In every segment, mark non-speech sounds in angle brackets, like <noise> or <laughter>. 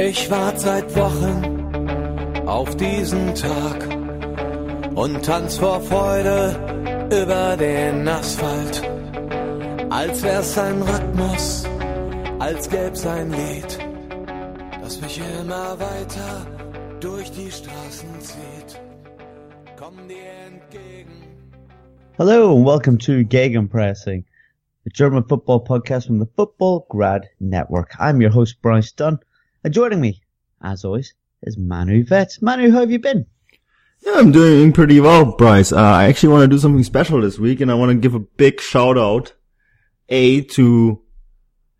Ich wart seit Wochen auf diesen Tag und tanz vor Freude über den Asphalt. Als wär's ein Rhythmus, als gäb's ein Lied, das mich immer weiter durch die Straßen zieht. Komm dir entgegen. Hello and welcome to Gegenpressing, the German football podcast from the Football Grad Network. I'm your host Bryce Dunn, and joining me, as always, is Manu Veth. Manu, how have you been? Yeah, I'm doing pretty well, Bryce. Uh, I actually want to do something special this week, and I want to give a big shout out, A, to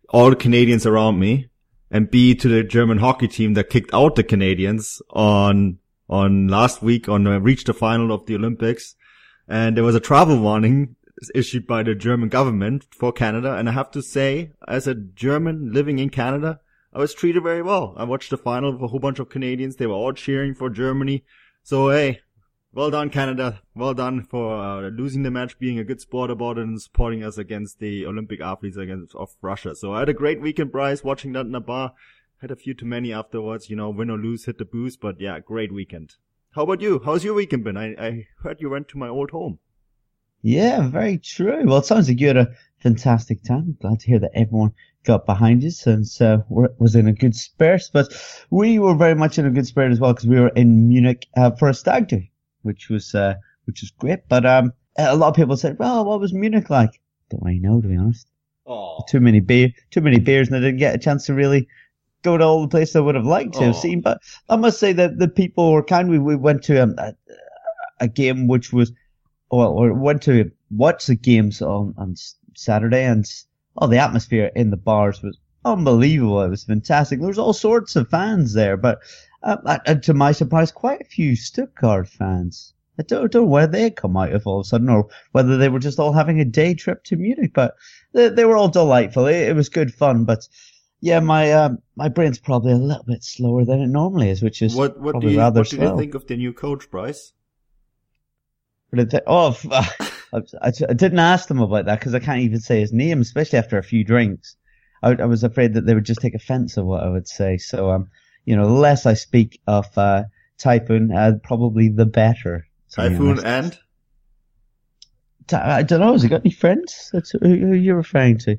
all the Canadians around me, and B, to the German hockey team that kicked out the Canadians on, on last week on uh, reached the final of the Olympics. And there was a travel warning issued by the German government for Canada. And I have to say, as a German living in Canada, I was treated very well. I watched the final with a whole bunch of Canadians. They were all cheering for Germany. So hey, well done Canada. Well done for uh, losing the match, being a good sport about it and supporting us against the Olympic athletes against of Russia. So I had a great weekend, Bryce, watching that in a bar. Had a few too many afterwards, you know, win or lose, hit the booze, but yeah, great weekend. How about you? How's your weekend been? I, I heard you went to my old home. Yeah, very true. Well, it sounds like you had a fantastic time. Glad to hear that everyone got behind you since uh, was in a good spirit. But we were very much in a good spirit as well because we were in Munich uh, for a stag do, which was uh, which was great. But um, a lot of people said, "Well, what was Munich like?" Don't really know, to be honest. Oh, Too many beer, too many beers, and I didn't get a chance to really go to all the places I would have liked to have Oh. seen. But I must say that the people were kind. We, we went to um, a, a game which was, well, or went to watch the games on, on Saturday and, oh, the atmosphere in the bars was unbelievable. It was fantastic. There was all sorts of fans there, but, uh, uh, to my surprise, quite a few Stuttgart fans. I don't, don't know where they come out of all of a sudden or whether they were just all having a day trip to Munich, but they, they were all delightful. It, it was good fun, but yeah, my, um, my brain's probably a little bit slower than it normally is, which is what what do probably you what did you think of the new coach, Bryce? But it, oh, <laughs> f- I, I, I didn't ask them about that because I can't even say his name, especially after a few drinks. I, I was afraid that they would just take offense of what I would say. So, um, you know, the less I speak of uh, Tayfun, uh, probably the better. Tayfun and I don't know. Has he got any friends? That's who, who you're referring to.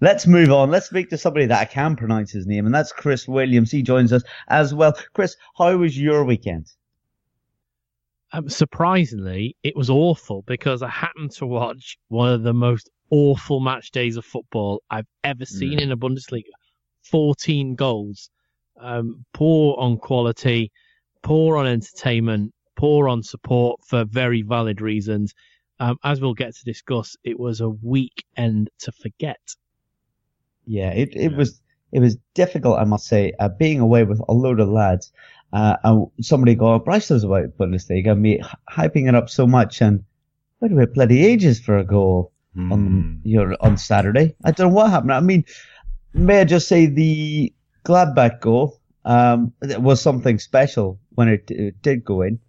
Let's move on. Let's speak to somebody that I can pronounce his name, and that's Chris Williams. He joins us as well. Chris, how was your weekend? Um, surprisingly, it was awful because I happened to watch one of the most awful match days of football I've ever seen Mm. in a Bundesliga. 14 goals. Um, poor on quality, poor on entertainment, poor on support for very valid reasons. Um, as we'll get to discuss, it was a weekend to forget. Yeah, it, it was it was difficult, I must say, uh, being away with a load of lads. Uh, and somebody going, Bryce knows about Bundesliga, me hyping it up so much, and wait a minute, bloody ages for a goal Hmm. on know, on Saturday. I don't know what happened. I mean, may I just say the Gladbach goal um, was something special when it, it did go in.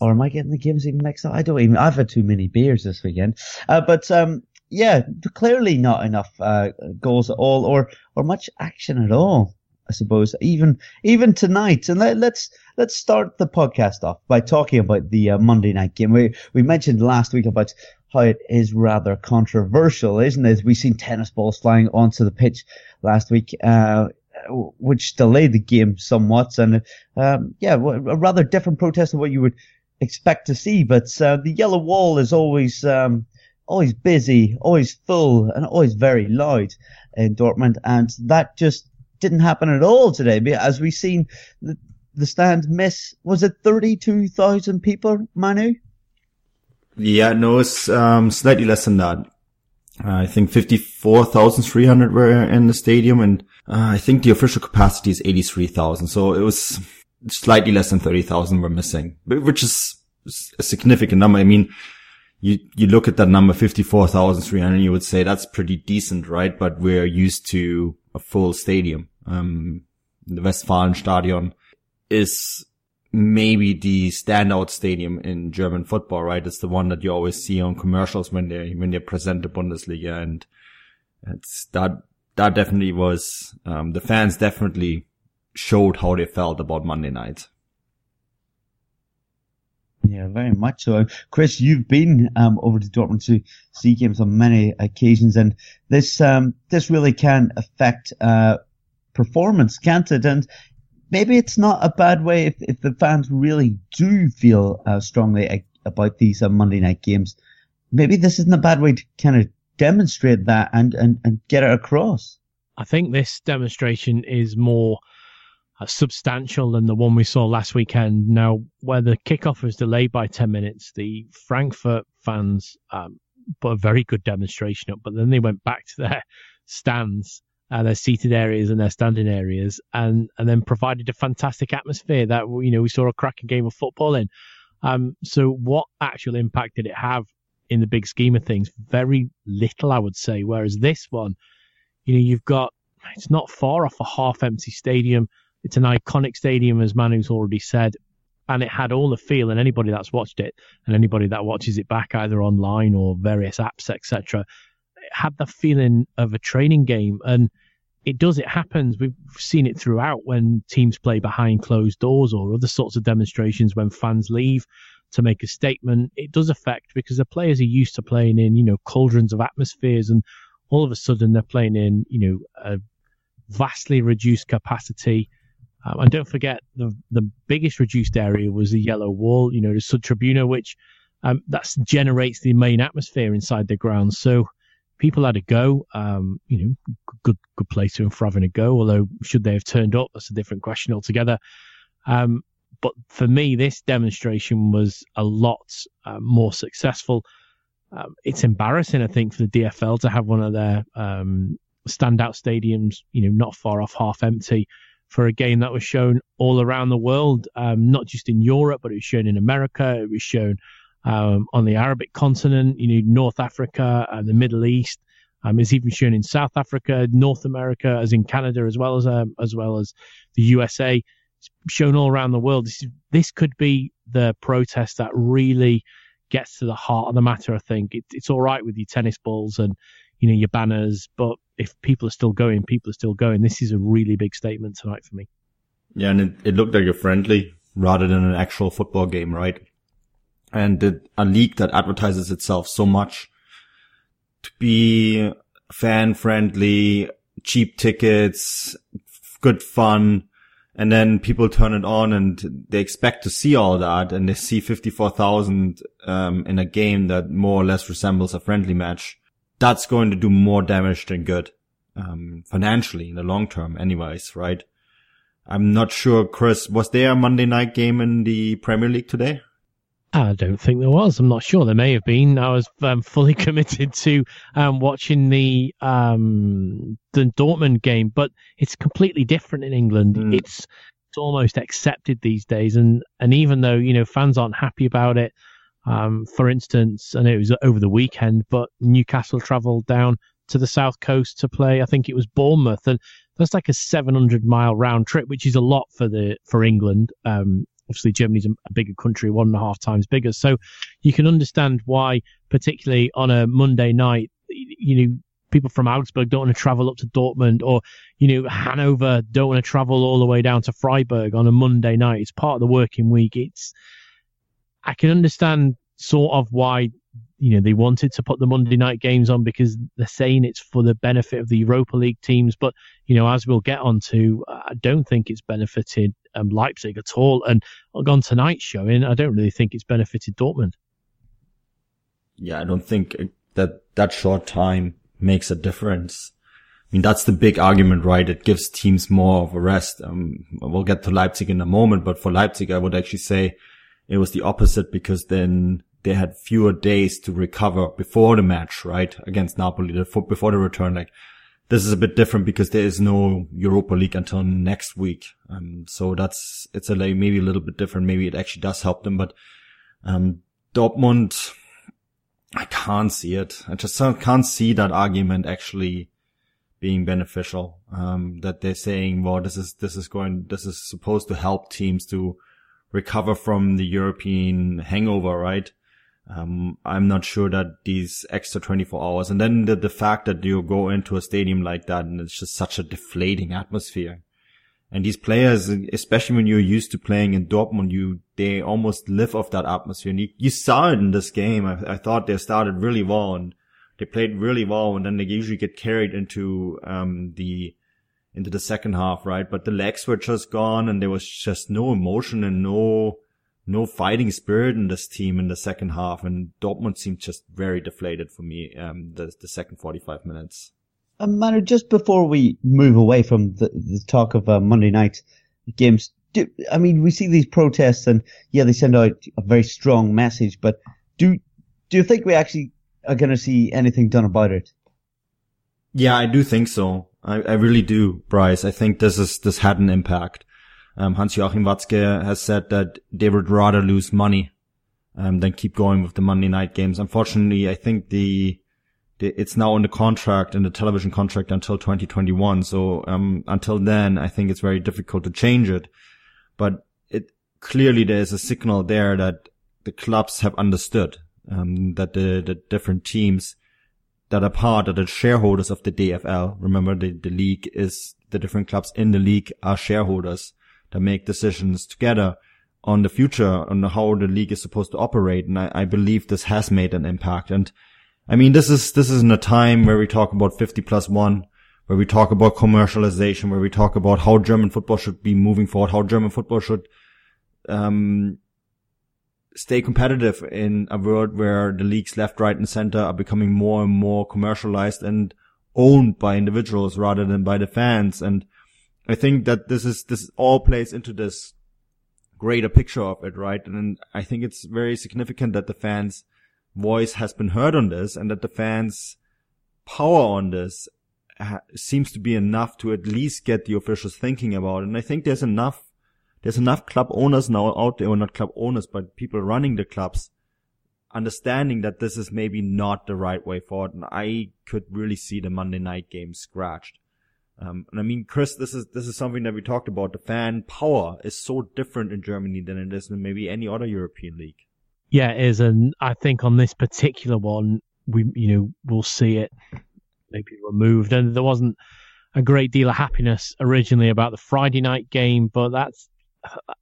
Or am I getting the games even mixed up? I don't even. I've had too many beers this weekend. Uh, but um, yeah, clearly not enough uh, goals at all, or or much action at all. I suppose even even tonight. And let, let's let's start the podcast off by talking about the uh, Monday night game. We we mentioned last week about how it is rather controversial, isn't it? We've seen tennis balls flying onto the pitch last week, uh, which delayed the game somewhat, and um, yeah, a rather different protest than what you would expect to see. But uh, the yellow wall is always um, always busy, always full, and always very loud in Dortmund, and that just didn't happen at all today. As we've seen, the, the stand miss was it thirty two thousand people, Manu? Yeah, no, it's um, slightly less than that. Uh, I think 54,300 were in the stadium and uh, I think the official capacity is 83,000. So it was slightly less than 30,000 were missing, which is a significant number. I mean, you, you look at that number, 54,300, you would say that's pretty decent, right? But we're used to a full stadium. Um, the Westfalenstadion is maybe the standout stadium in German football, right? It's the one that you always see on commercials when they when they present the Bundesliga, and it's that that definitely was um, the fans definitely showed how they felt about Monday night. Yeah, very much so. Chris, you've been um, over to Dortmund to see games on many occasions, and this um, this really can affect uh, performance, can't it? And maybe it's not a bad way if, if the fans really do feel uh, strongly about these uh, Monday night games. Maybe this isn't a bad way to kind of demonstrate that and, and, and get it across. I think this demonstration is more substantial than the one we saw last weekend. Now, where the kickoff was delayed by 10 minutes, the Frankfurt fans um, put a very good demonstration up, but then they went back to their <laughs> stands, uh, their seated areas and their standing areas, and, and then provided a fantastic atmosphere that, you know, we saw a cracking game of football in. Um, so what actual impact did it have in the big scheme of things? Very little, I would say. Whereas this one, you know, you've got, it's not far off a half empty stadium it's an iconic stadium, as Manu's already said, and it had all the feel. And anybody that's watched it, and anybody that watches it back either online or various apps, etc., had the feeling of a training game. And it does, it happens. We've seen it throughout when teams play behind closed doors or other sorts of demonstrations when fans leave to make a statement. It does affect because the players are used to playing in, you know, cauldrons of atmospheres and all of a sudden they're playing in, you know, a vastly reduced capacity um, and don't forget the the biggest reduced area was the yellow wall, you know, the Südtribüne, which um, that generates the main atmosphere inside the ground. So people had a go. Um, you know, good good place to for having a go. Although should they have turned up, that's a different question altogether. Um, but for me, this demonstration was a lot uh, more successful. Um, it's embarrassing, I think, for the DFL to have one of their um, standout stadiums, you know, not far off half empty for a game that was shown all around the world, um, not just in Europe, but it was shown in America. It was shown um, on the Arabic continent, you know, North Africa and the Middle East. Um, it's even shown in South Africa, North America, as in Canada, as well as um, as well as the USA. It's shown all around the world. This this could be the protest that really gets to the heart of the matter. I think it, it's all right with your tennis balls and you know your banners, but if people are still going, people are still going. This is a really big statement tonight for me. Yeah, and it, it looked like a friendly rather than an actual football game, right? And it, a league that advertises itself so much to be fan friendly, cheap tickets, good fun. And then people turn it on and they expect to see all that and they see 54,000, um, in a game that more or less resembles a friendly match that's going to do more damage than good, um, financially in the long term anyways, right? I'm not sure, Chris, was there a Monday night game in the Premier League today? I don't think there was. I'm not sure. There may have been. I was um, <laughs> fully committed to um, watching the um, the Dortmund game, but it's completely different in England. Mm. It's it's almost accepted these days, and and even though you know fans aren't happy about it, um, for instance, and it was over the weekend, but Newcastle travelled down to the south coast to play. I think it was Bournemouth, and that's like a 700 mile round trip, which is a lot for the for England. Um, obviously, Germany's a, bigger country, one and a half times bigger, so you can understand why, particularly on a Monday night, you know. People from Augsburg don't want to travel up to Dortmund, or you know Hanover don't want to travel all the way down to Freiburg on a Monday night. It's part of the working week. It's I can understand sort of why you know they wanted to put the Monday night games on because they're saying it's for the benefit of the Europa League teams. But you know, as we'll get onto, I don't think it's benefited um, Leipzig at all. And on tonight's showing, I don't really think it's benefited Dortmund. Yeah, I don't think that that short time makes a difference. I mean, that's the big argument, right? It gives teams more of a rest. Um, we'll get to Leipzig in a moment, but for Leipzig, I would actually say it was the opposite because then they had fewer days to recover before the match, right? Against Napoli, before the return. Like, this is a bit different because there is no Europa League until next week. Um, so that's, it's a maybe a little bit different. Maybe it actually does help them, but, um, Dortmund, I can't see it. I just can't see that argument actually being beneficial. Um, that they're saying, well, this is, this is going, this is supposed to help teams to recover from the European hangover, right? Um, I'm not sure that these extra 24 hours and then the, the fact that you go into a stadium like that and it's just such a deflating atmosphere. And these players, especially when you're used to playing in Dortmund, you, they almost live off that atmosphere. And you, you saw it in this game. I, I thought they started really well and they played really well. And then they usually get carried into, um, the, into the second half, right? But the legs were just gone and there was just no emotion and no, no fighting spirit in this team in the second half. And Dortmund seemed just very deflated for me, um, the, the second 45 minutes. Um, Manu, just before we move away from the, the talk of uh, Monday night games, do, I mean, we see these protests and yeah, they send out a very strong message, but do, do you think we actually are going to see anything done about it? Yeah, I do think so. I, I really do, Bryce. I think this is, this had an impact. Um, Hans-Joachim Watzke has said that they would rather lose money, um, than keep going with the Monday night games. Unfortunately, I think the, it's now in the contract, in the television contract until 2021. So, um, until then, I think it's very difficult to change it. But it clearly there's a signal there that the clubs have understood, um, that the, the different teams that are part of the shareholders of the DFL. Remember the, the league is the different clubs in the league are shareholders that make decisions together on the future, on how the league is supposed to operate. And I, I believe this has made an impact. And I mean, this is, this is in a time where we talk about 50 plus one, where we talk about commercialization, where we talk about how German football should be moving forward, how German football should, um, stay competitive in a world where the leagues left, right and center are becoming more and more commercialized and owned by individuals rather than by the fans. And I think that this is, this all plays into this greater picture of it, right? And I think it's very significant that the fans voice has been heard on this and that the fans power on this seems to be enough to at least get the officials thinking about it. And I think there's enough, there's enough club owners now out there, or not club owners, but people running the clubs understanding that this is maybe not the right way forward. And I could really see the Monday night game scratched. Um, and I mean, Chris, this is, this is something that we talked about. The fan power is so different in Germany than it is in maybe any other European league. Yeah, it is, and I think on this particular one, we you know we'll see it maybe removed, and there wasn't a great deal of happiness originally about the Friday night game, but that's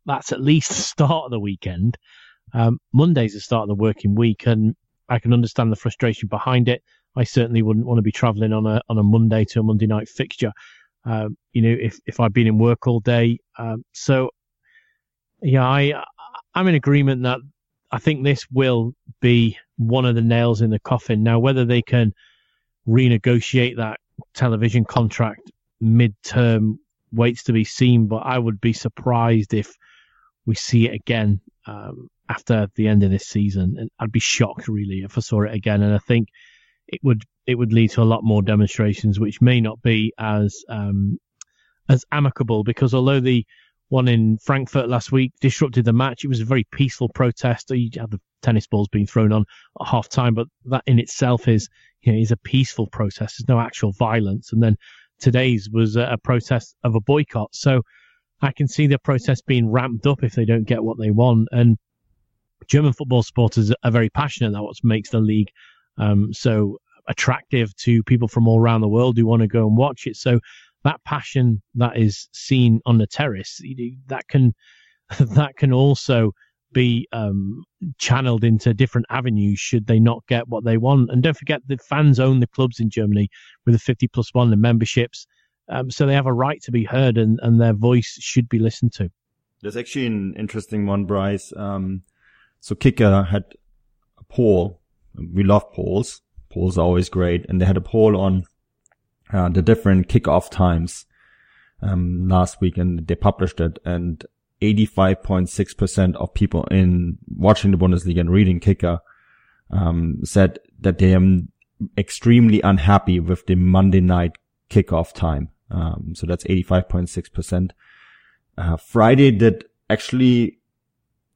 that's at least the start of the weekend. Um, Monday's the start of the working week, and I can understand the frustration behind it. I certainly wouldn't want to be travelling on a on a Monday to a Monday night fixture. Um, you know, if if I'd been in work all day, um, so yeah, I I'm in agreement that I think this will be one of the nails in the coffin. Now, whether they can renegotiate that television contract mid-term waits to be seen, but I would be surprised if we see it again um, after the end of this season. And I'd be shocked really if I saw it again. And I think it would it would lead to a lot more demonstrations, which may not be as um, as amicable because although the one in Frankfurt last week disrupted the match. It was a very peaceful protest. You had the tennis balls being thrown on at half time, but that in itself is, you know, is a peaceful protest. There's no actual violence. And then today's was a, protest of a boycott. So I can see the protest being ramped up if they don't get what they want. And German football supporters are very passionate. That's what makes the league um, so attractive to people from all around the world who want to go and watch it. So that passion that is seen on the terrace that can <laughs> that can also be um, channeled into different avenues should they not get what they want. And don't forget the fans own the clubs in Germany with the 50 plus one and memberships. Um, so they have a right to be heard and, and their voice should be listened to. There's actually an interesting one, Bryce. Um, so Kicker had a poll. We love polls. Polls are always great. And they had a poll on uh, the different kickoff times um, last week, and they published it. And 85.6% of people in watching the Bundesliga and reading Kicker um, said that they are extremely unhappy with the Monday night kickoff time. Um, so that's 85.6%. Uh, Friday did actually,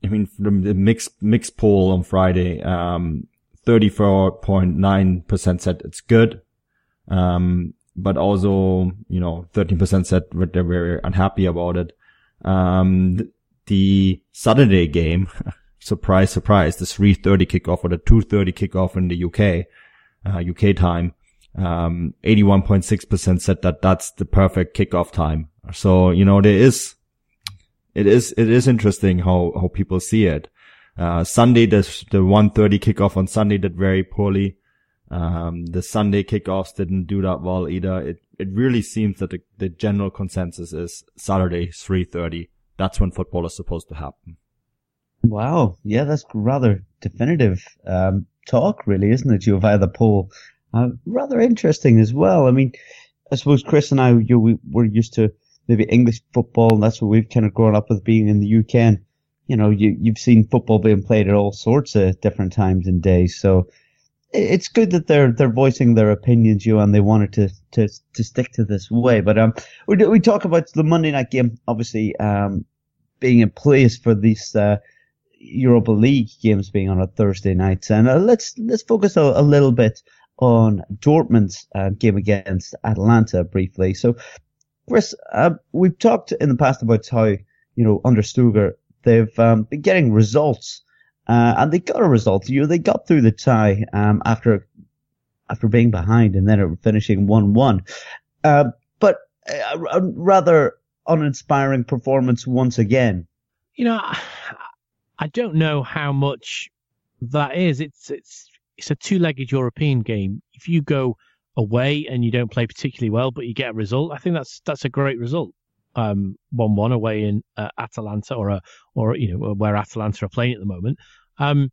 I mean, the, the mixed, mixed poll on Friday, um, 34.9% said it's good. Um, but also, you know, 13% said that they're very unhappy about it. Um, the Saturday game, <laughs> surprise, surprise, the 3.30 kickoff or the 2.30 kickoff in the UK, uh, UK time, um, 81.6% said that that's the perfect kickoff time. So, you know, there is, it is, it is interesting how, how people see it. Uh, Sunday, the, the 1.30 kickoff on Sunday did very poorly. Um, the Sunday kickoffs didn't do that well either. It, it really seems that the, the general consensus is Saturday, 3.30. That's when football is supposed to happen. Wow. Yeah, that's rather definitive, um, talk really, isn't it? You via the poll. Uh, rather interesting as well. I mean, I suppose Chris and I, you we, we're used to maybe English football and that's what we've kind of grown up with being in the UK. And, you know, you, you've seen football being played at all sorts of different times and days. So, it's good that they're they're voicing their opinions, you, and they wanted to to to stick to this way. But um, we we talk about the Monday night game, obviously um, being in place for these uh, Europa League games being on a Thursday night, and uh, let's let's focus a, a, little bit on Dortmund's uh, game against Atalanta briefly. So, Chris, uh, we've talked in the past about how you know under Stöger they've um, been getting results uh, and they got a result. You know, they got through the tie um, after after being behind and then finishing one one. Uh, but a, a, rather uninspiring performance once again. You know, I don't know how much that is. It's it's it's a two-legged European game. If you go away and you don't play particularly well, but you get a result, I think that's that's a great result um, one one away in uh, Atalanta or a, or you know where Atalanta are playing at the moment. Um,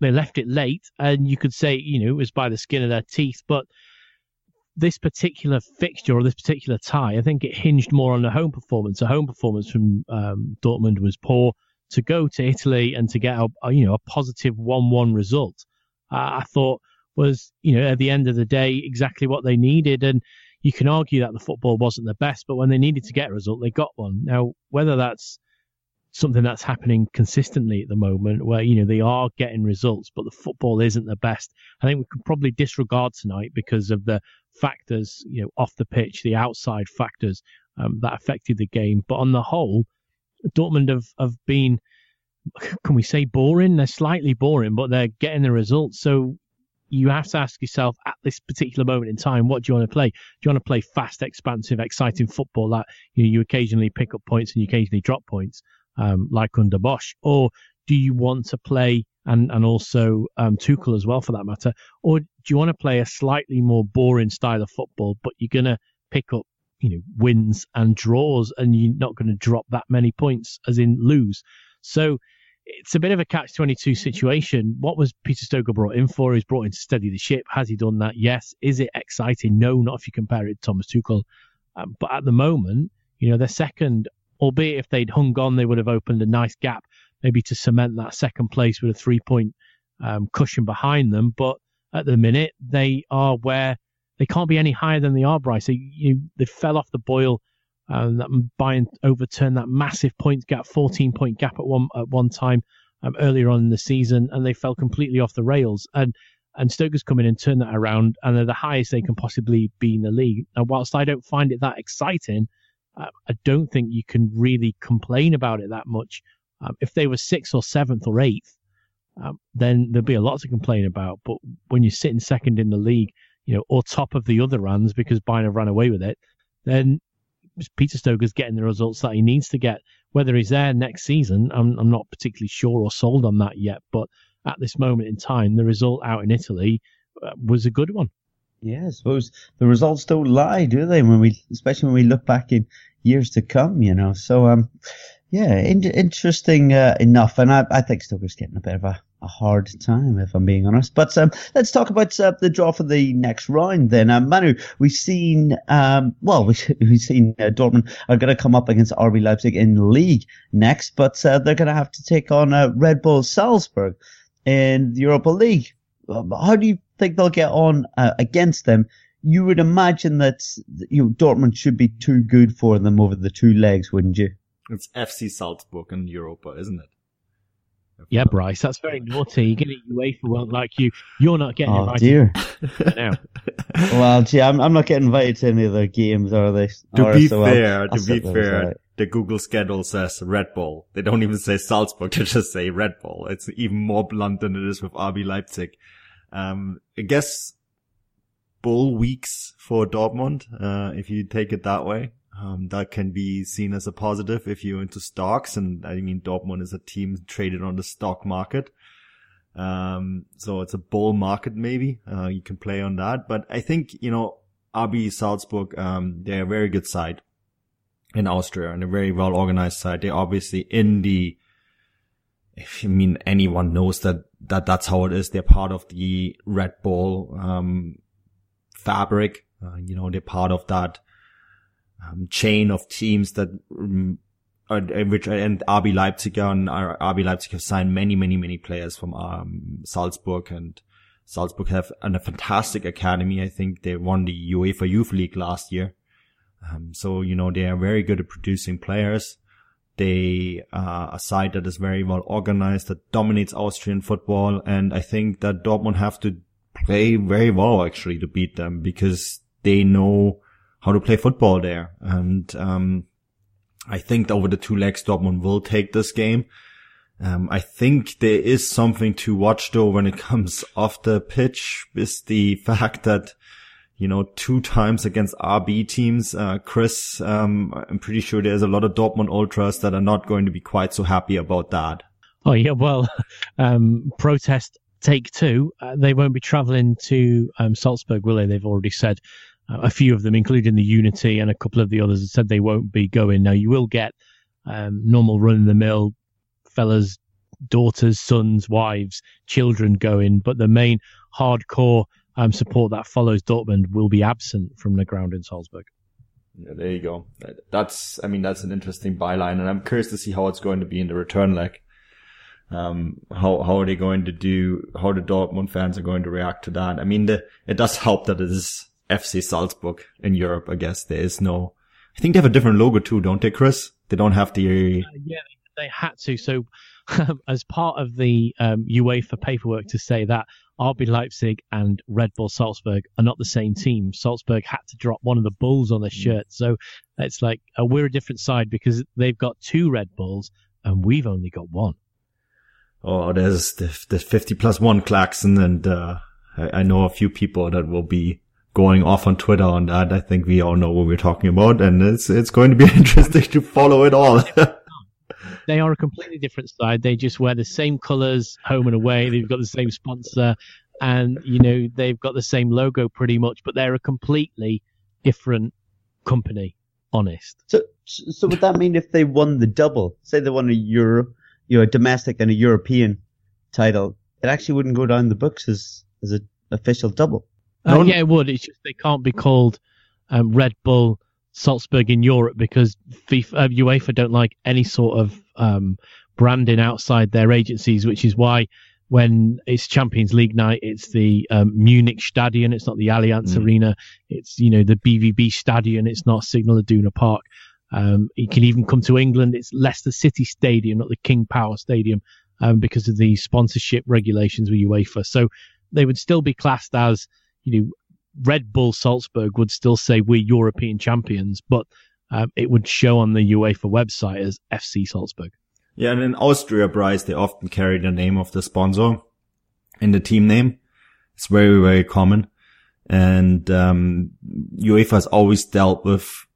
they left it late, and you could say you know it was by the skin of their teeth, but this particular fixture or this particular tie, I think it hinged more on the home performance. A home performance from um, Dortmund was poor. To go to Italy and to get a, a you know a positive one-one result, uh, I thought was you know at the end of the day exactly what they needed and you can argue that the football wasn't the best, but when they needed to get a result, they got one. Now, whether that's something that's happening consistently at the moment, where you know they are getting results, but the football isn't the best, I think we can probably disregard tonight because of the factors, you know, off the pitch, the outside factors um, that affected the game. But on the whole, Dortmund have have been can we say boring? They're slightly boring, but they're getting the results. So you have to ask yourself at this particular moment in time, what do you want to play? Do you want to play fast, expansive, exciting football that you, know, you occasionally pick up points and you occasionally drop points, um, like under Bosz? or do you want to play and and also um, Tuchel as well for that matter, or do you want to play a slightly more boring style of football, but you're gonna pick up you know wins and draws, and you're not going to drop that many points as in lose. So it's a bit of a catch 22 situation. What was Peter Stöger brought in for? He's brought in to steady the ship. Has he done that? Yes. Is it exciting? No, not if you compare it to Thomas Tuchel. Um, but at the moment, you know, they're second, albeit if they'd hung on, they would have opened a nice gap, maybe to cement that second place with a three point um, cushion behind them. But at the minute, they are where they can't be any higher than they are, Bryce. They, you, they fell off the boil um, that Bayern overturned that massive point gap, 14 point gap at one at one time um, earlier on in the season, and they fell completely off the rails. And and Stöger's come in and turned that around, and they're the highest they can possibly be in the league. And whilst I don't find it that exciting, uh, I don't think you can really complain about it that much. Um, if they were sixth or seventh or eighth, um, then there'd be a lot to complain about. But when you're sitting second in the league, you know, or top of the other runs because have ran away with it, then Peter Stöger's getting the results that he needs to get. Whether he's there next season, I'm, I'm not particularly sure or sold on that yet. But at this moment in time, the result out in Italy uh, was a good one. Yeah, I suppose the results don't lie, do they? When we, especially when we look back in years to come, you know. So, um, yeah, in- interesting uh, enough, and I, I think Stöger's getting a bit of a a hard time, if I'm being honest. But um, let's talk about uh, the draw for the next round then. Uh, Manu, we've seen, um, well, <laughs> we, have seen uh, Dortmund are going to come up against RB Leipzig in league next, but uh, they're going to have to take on uh, Red Bull Salzburg in the Europa League. Um, how do you think they'll get on uh, against them? You would imagine that you know, Dortmund should be too good for them over the two legs, wouldn't you? It's FC Salzburg in Europa, isn't it? Yeah, Bryce, that's very naughty. You're getting UEFA won't like you. You're not getting oh, invited. dear. <laughs> now. well, gee, I'm, I'm not getting invited to any of their games, are they? To or be so fair, I'll, to I'll be fair, the Google schedule says Red Bull. They don't even say Salzburg, <laughs> they just say Red Bull. It's even more blunt than it is with RB Leipzig. Um, I guess bull weeks for Dortmund, uh, if you take it that way. Um, that can be seen as a positive if you're into stocks. And I mean, Dortmund is a team traded on the stock market. Um, so it's a bull market, maybe. Uh, you can play on that. But I think, you know, RB Salzburg, um, they're a very good side in Austria and a very well organized side. They're obviously in the, I mean, anyone knows that, that that's how it is. They're part of the Red Bull, um, fabric. Uh, you know, they're part of that, um, chain of teams that, um, which and RB Leipzig and RB Leipzig have signed many, many, many players from, um, Salzburg and, Salzburg have a fantastic academy. I think they won the UEFA Youth League last year. Um, so, you know, they are very good at producing players. They are a side that is very well organized, that dominates Austrian football. And I think that Dortmund have to play very well actually to beat them because they know how to play football there. And, um, I think over the two legs, Dortmund will take this game. Um, I think there is something to watch though when it <laughs> comes off the pitch is the <laughs> fact that, you know, two times against RB teams, uh, Chris, um, I'm pretty sure there's a lot of Dortmund ultras that are not going to be quite so happy about that. Oh yeah, well, <laughs> um, protest take two. Uh, they won't be travelling to um, Salzburg, will they? They've already said uh, a few of them, including the Unity and a couple of the others, have said they won't be going. Now you will get um, normal run of the mill fellas, daughters, sons, wives, children going, but the main hardcore um, support that follows Dortmund will be absent from the ground in Salzburg. Yeah, there you go. That's, I mean, that's an interesting byline, and I'm curious to see how it's going to be in the return leg. Um, how how are they going to do? How the Dortmund fans are going to react to that? I mean, the, it does help that it is FC Salzburg in Europe. I guess there is no. I think they have a different logo too, don't they, Chris? They don't have the. Uh, yeah, they had to. So, <laughs> as part of the um, UEFA paperwork to say that RB Leipzig and Red Bull Salzburg are not the same team, Salzburg had to drop one of the Bulls on their mm. shirt. So it's like uh, we're a different side because they've got two Red Bulls and we've only got one. Oh, there's the, the 50 plus one Klaxon, and uh, I, I know a few people that will be going off on Twitter on that. I think we all know what we're talking about, and it's it's going to be <laughs> interesting to follow it all. <laughs> They are a completely different side. They just wear the same colours home and away. They've got the same sponsor, and you know they've got the same logo pretty much. But they're a completely different company. Honest. So, so would that mean if they won the double, say they won a Euro, you know, a domestic and a European title, it actually wouldn't go down the books as as an official double? Uh, yeah, it would. It's just they can't be called um, Red Bull Salzburg in Europe because FIFA, uh, UEFA don't like any sort of um, branding outside their agencies, which is why when it's Champions League night, it's the um, Munich Stadion, it's not the Allianz mm. Arena, it's you know the BVB Stadion, it's not Signal Iduna Park. Um, it can even come to England, it's Leicester City Stadium, not the King Power Stadium, um, because of the sponsorship regulations with UEFA. So they would still be classed as you know Red Bull Salzburg would still say we're European champions, but um, it would show on the UEFA website as FC Salzburg. Yeah, and in Austria, Bryce, they often carry the name of the sponsor in the team name. It's very, very common. And um, UEFA has always dealt with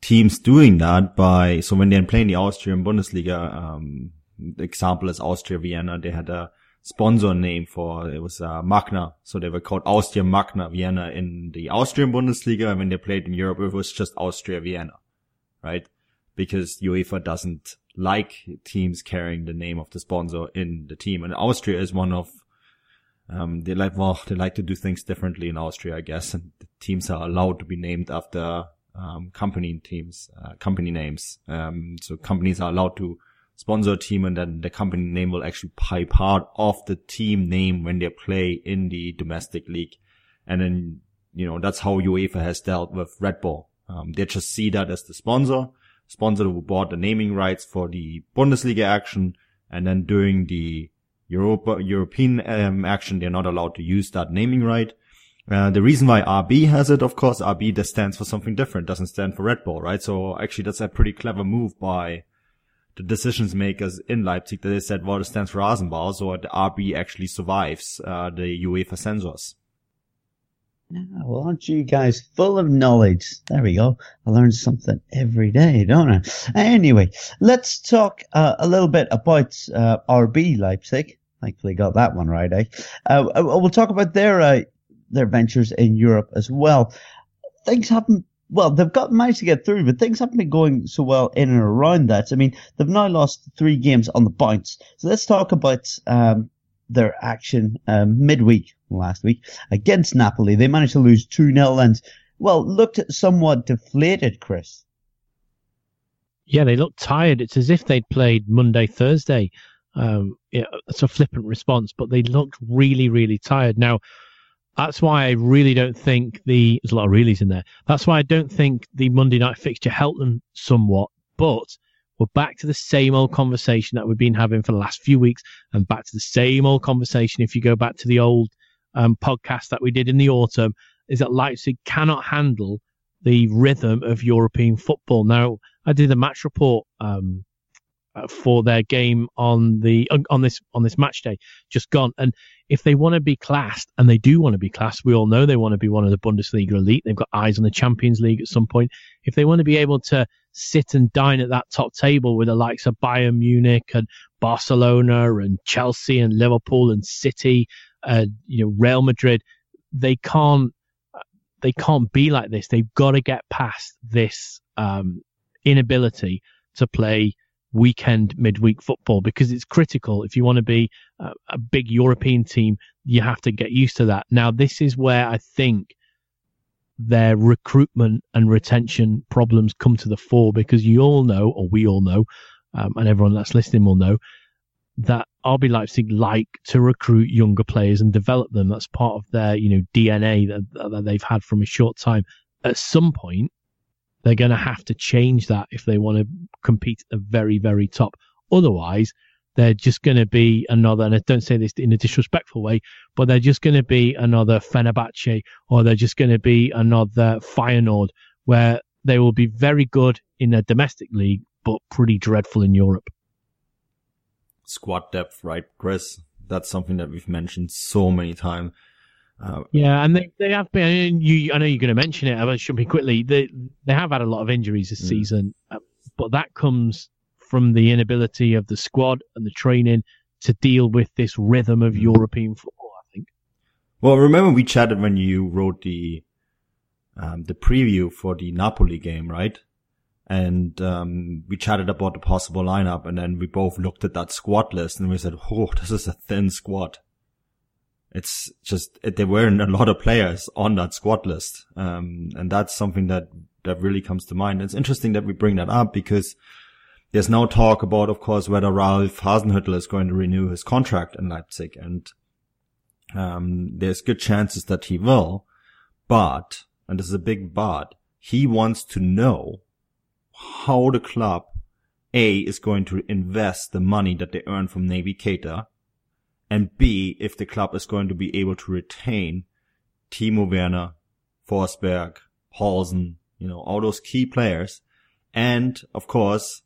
teams doing that by, so when they're playing the Austrian Bundesliga, um, example is Austria Vienna, they had a sponsor name for it was uh, Magna, so they were called Austria Magna Vienna in the Austrian Bundesliga. And when they played in Europe, it was just Austria Vienna, right? Because UEFA doesn't like teams carrying the name of the sponsor in the team, and Austria is one of um, they like well they like to do things differently in Austria, I guess, and the teams are allowed to be named after um, company teams, uh, company names. Um, so companies are allowed to sponsor team and then the company name will actually pay part of the team name when they play in the domestic league. And then, you know, that's how UEFA has dealt with Red Bull. Um, they just see that as the sponsor, sponsor who bought the naming rights for the Bundesliga action. And then during the Europa, European um, action, they're not allowed to use that naming right. Uh, the reason why RB has it, of course, RB that stands for something different, doesn't stand for Red Bull, right? So actually that's a pretty clever move by the decisions makers in Leipzig that they said, well, it stands for Rasenball, so the RB actually survives uh, the UEFA censors. Yeah, well, aren't you guys full of knowledge? There we go. I learn something every day, don't I? Anyway, let's talk uh, a little bit about uh, RB Leipzig. Thankfully, got that one right. Eh? Uh, uh we'll talk about their uh, their ventures in Europe as well. Things haven't. Well, they've got managed to get through, but things haven't been going so well in and around that. I mean, they've now lost three games on the bounce. So let's talk about um, their action um, midweek last week against Napoli. They managed to lose 2 0 and, well, looked somewhat deflated, Chris. Yeah, they looked tired. It's as if they'd played Monday, Thursday. Um, yeah, it's a flippant response, but they looked really, really tired. Now, that's why I really don't think the there's a lot of reallys in there. That's why I don't think the Monday night fixture helped them somewhat. But we're back to the same old conversation that we've been having for the last few weeks, and back to the same old conversation. If you go back to the old um, podcast that we did in the autumn, is that Leipzig cannot handle the rhythm of European football. Now, I did a match report um, for their game on the on this on this match day just gone. And if they want to be classed, and they do want to be classed, we all know they want to be one of the Bundesliga elite. They've got eyes on the Champions League at some point. If they want to be able to sit and dine at that top table with the likes of Bayern Munich and Barcelona and Chelsea and Liverpool and City, uh, you know Real Madrid, they can't they can't be like this. They've got to get past this um, inability to play weekend midweek football because it's critical. If you want to be a, a, big European team, you have to get used to that. Now, this is where I think their recruitment and retention problems come to the fore because you all know, or we all know, um, and everyone that's listening will know, that RB Leipzig like to recruit younger players and develop them. That's part of their, you know, DNA that, that they've had from a short time. At some point, they're going to have to change that if they want to compete at the very, very top. Otherwise, they're just going to be another, and I don't say this in a disrespectful way, but they're just going to be another Fenerbahce or they're just going to be another Feyenoord where they will be very good in their domestic league, but pretty dreadful in Europe. Squad depth, right, Chris? That's something that we've mentioned so many times. Uh, yeah, and they, they have been. You, I know you're going to mention it. I should be quickly. They they have had a lot of injuries this mm. season, uh, but that comes from the inability of the squad and the training to deal with this rhythm of mm. European football. I think. Well, remember we chatted when you wrote the um, the preview for the Napoli game, right? And um, we chatted about the possible lineup, and then we both looked at that squad list, and we said, "Oh, <laughs> this is a thin squad." It's just, there weren't a lot of players on that squad list. Um, and that's something that, that really comes to mind. It's interesting that we bring that up because there's now talk about, of course, whether Ralf Hasenhüttl is going to renew his contract in Leipzig. And, um, there's good chances that he will, but, and this is a big but, he wants to know how the club A is going to invest the money that they earn from Naby Keita and B, if the club is going to be able to retain Timo Werner, Forsberg, Poulsen, you know, all those key players, and of course,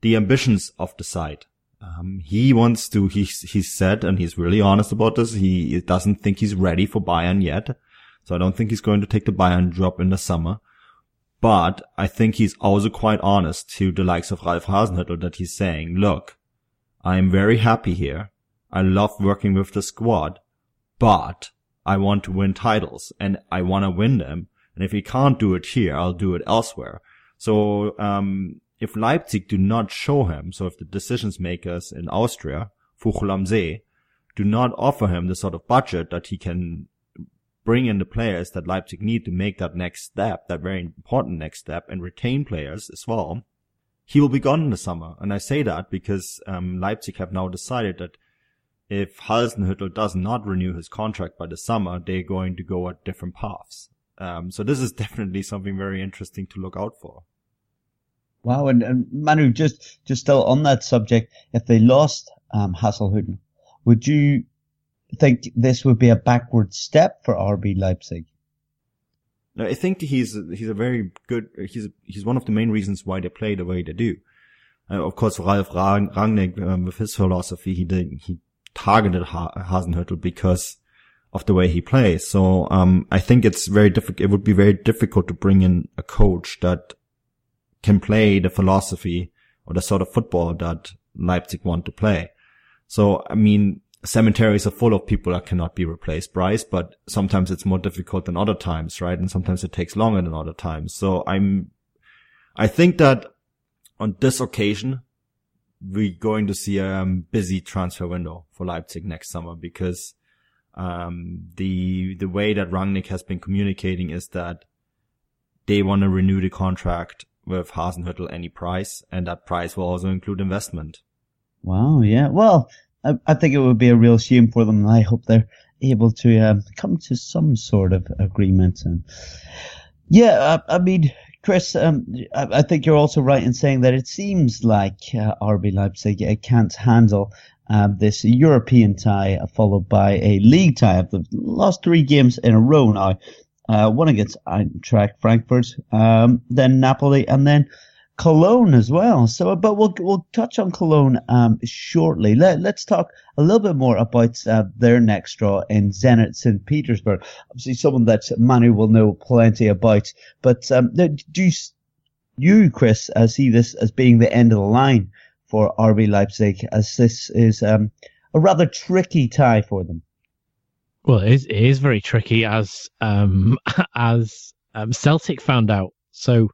the ambitions of the side. Um, he wants to, he, he said, and he's really honest about this, he doesn't think he's ready for Bayern yet. So I don't think he's going to take the Bayern job in the summer. But I think he's also quite honest to the likes of Ralf Hasenhüttl that he's saying, look, I am very happy here. I love working with the squad, but I want to win titles and I want to win them. And if we can't do it here, I'll do it elsewhere. So, um, if Leipzig do not show him, so if the decisions makers in Austria, Fuschl am See, do not offer him the sort of budget that he can bring in the players that Leipzig need to make that next step, that very important next step and retain players as well, he will be gone in the summer. And I say that because, um, Leipzig have now decided that if Hasenhüttl does not renew his contract by the summer, they're going to go at different paths. Um, so this is <laughs> definitely something very interesting to look out for. Wow, and, and Manu, just just still on that subject, if they lost um, Hasenhüttl, would you think this would be a backward step for RB Leipzig? No, I think he's he's a very good he's he's one of the main reasons why they play the way they do. Uh, of course, Ralf Rangnick um, with his philosophy, he did, he targeted Hasenhüttl because of the way he plays. So, um, I think it's very difficult. It would be very difficult to bring in a coach that can play the philosophy or the sort of football that Leipzig want to play. So, I mean, cemeteries are full of people that cannot be replaced, Bryce, but sometimes it's more difficult than other times, right? And sometimes it takes longer than other times. So I'm, I think that on this occasion, we're going to see a um, busy transfer window for Leipzig next summer because, um, the, the way that Rangnick has been communicating is that they want to renew the contract with Hasenhüttl any price and that price will also include investment. Wow. Yeah. Well, I, I think it would be a real shame for them. And I hope they're able to um, come to some sort of agreement. And yeah, I, I mean, Chris, um, I, think you're also right in saying that it seems like uh, RB Leipzig uh, can't handle um, this European tie, followed by a league tie. They've lost three games in a row now. Uh, one against Eintracht Frankfurt, um, then Napoli, and then Cologne as well. So, but we'll we'll touch on Cologne um, shortly. Let, us talk a little bit more about uh, their next draw in Zenit St. Petersburg. Obviously, someone that Manu will know plenty about. But um, do you, you, Chris, uh, see this as being the end of the line for RB Leipzig, as this is um, a rather tricky tie for them? Well, it is, it is very tricky, as um, <laughs> as um, Celtic found out. So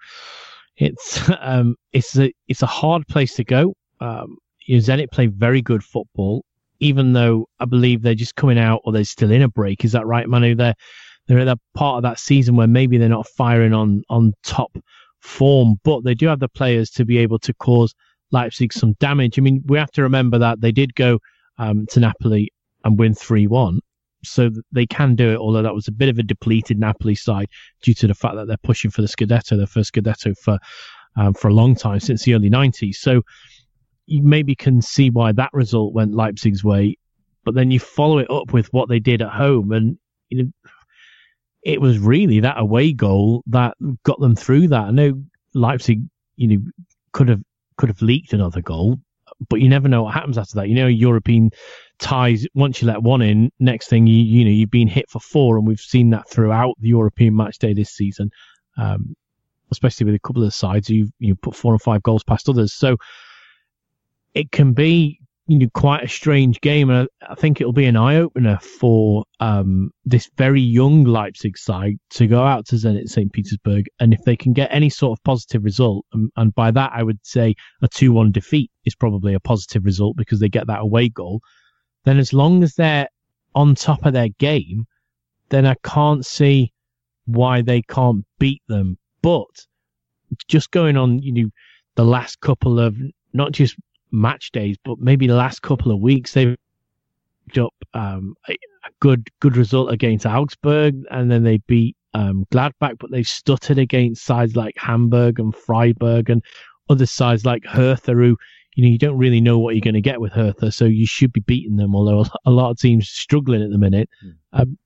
it's <laughs> um, it's a it's a hard place to go. Um, Zenit play very good football, even though I believe they're just coming out or they're still in a break. Is that right, Manu? They're they're at a part of that season where maybe they're not firing on on top form, but they do have the players to be able to cause Leipzig some damage. I mean, we have to remember that they did go um, to Napoli and win three one, so they can do it. Although that was a bit of a depleted Napoli side due to the fact that they're pushing for the Scudetto, their first Scudetto for um, for a long time since the early '90s. So you maybe can see why that result went Leipzig's way, but then you follow it up with what they did at home, and you know, it was really that away goal that got them through that. I know Leipzig, you know, could have could have leaked another goal, but you never know what happens after that. You know, European ties once you let one in, next thing you you know you've been hit for four, and we've seen that throughout the European match day this season, um, especially with a couple of sides you you put four or five goals past others. So it can be you know quite a strange game, and I, I think it'll be an eye opener for um, this very young Leipzig side to go out to Zenit St. Petersburg, and if they can get any sort of positive result, and, and by that I would say a two-one defeat is probably a positive result because they get that away goal then as long as they're on top of their game, then I can't see why they can't beat them. But just going on, you know, the last couple of not just match days, but maybe the last couple of weeks, they've up um, a good good result against Augsburg, and then they beat um, Gladbach, but they've stuttered against sides like Hamburg and Freiburg and other sides like Hertha, who you know, you don't really know what you're going to get with Hertha, so you should be beating them. Although a lot of teams struggling at the minute, mm. um,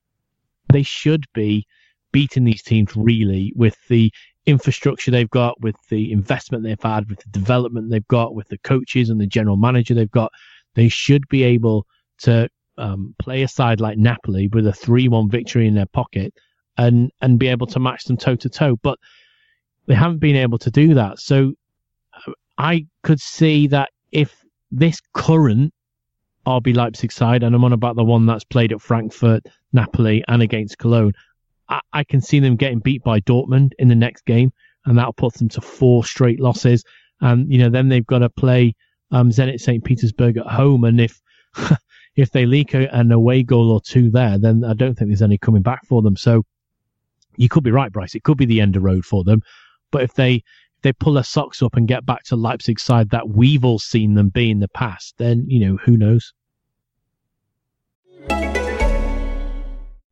they should be beating these teams really with the infrastructure they've got, with the investment they've had, with the development they've got, with the coaches and the general manager they've got. They should be able to um, play a side like Napoli with a three-one victory in their pocket and and be able to match them toe to toe. But they haven't been able to do that. So I could see that if this current RB Leipzig side, and I'm on about the one that's played at Frankfurt, Napoli, and against Cologne, I, I can see them getting beat by Dortmund in the next game, and that'll put them to four straight losses. And you know, then they've got to play um, Zenit St. Petersburg at home, and if <laughs> if they leak an away goal or two there, then I don't think there's any coming back for them. So you could be right, Bryce. It could be the end of road for them. But if they they pull their socks up and get back to Leipzig side that we've all seen them be in the past, then, you know, who knows?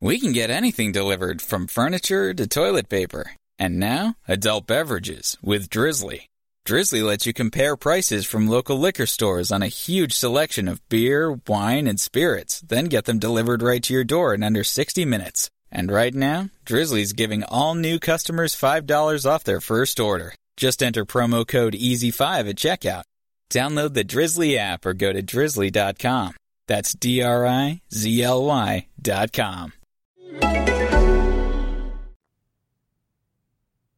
We can get anything delivered from furniture to toilet paper. And now, adult beverages with Drizly. Drizly lets you compare prices from local liquor stores on a huge selection of beer, wine, and spirits, then get them delivered right to your door in under 60 minutes. And right now, Drizly's giving all new customers $5 off their first order. Just enter promo code EASY5 at checkout. Download the Drizly app or go to drizly.com. That's D-R-I-Z-L-Y dot com.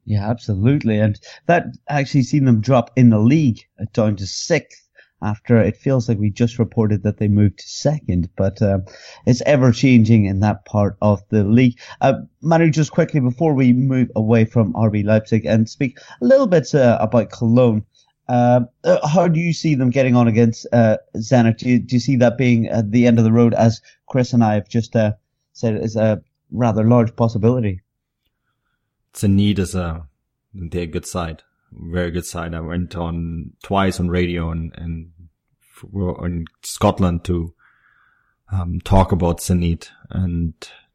Yeah, absolutely. And that actually seen them drop in the league down to sixth after it feels like we just reported that they moved to second, but uh, it's ever changing in that part of the league. Uh, Manu, just quickly before we move away from RB Leipzig and speak a little bit uh, about Cologne. Uh, uh, how do you see them getting on against uh, Zenit? Do you, do you see that being at the end of the road, as Chris and I have just uh, said, is a rather large possibility? Zenit is a they're a good side, very good side. I went on twice on radio and and in Scotland to um, talk about Zenit and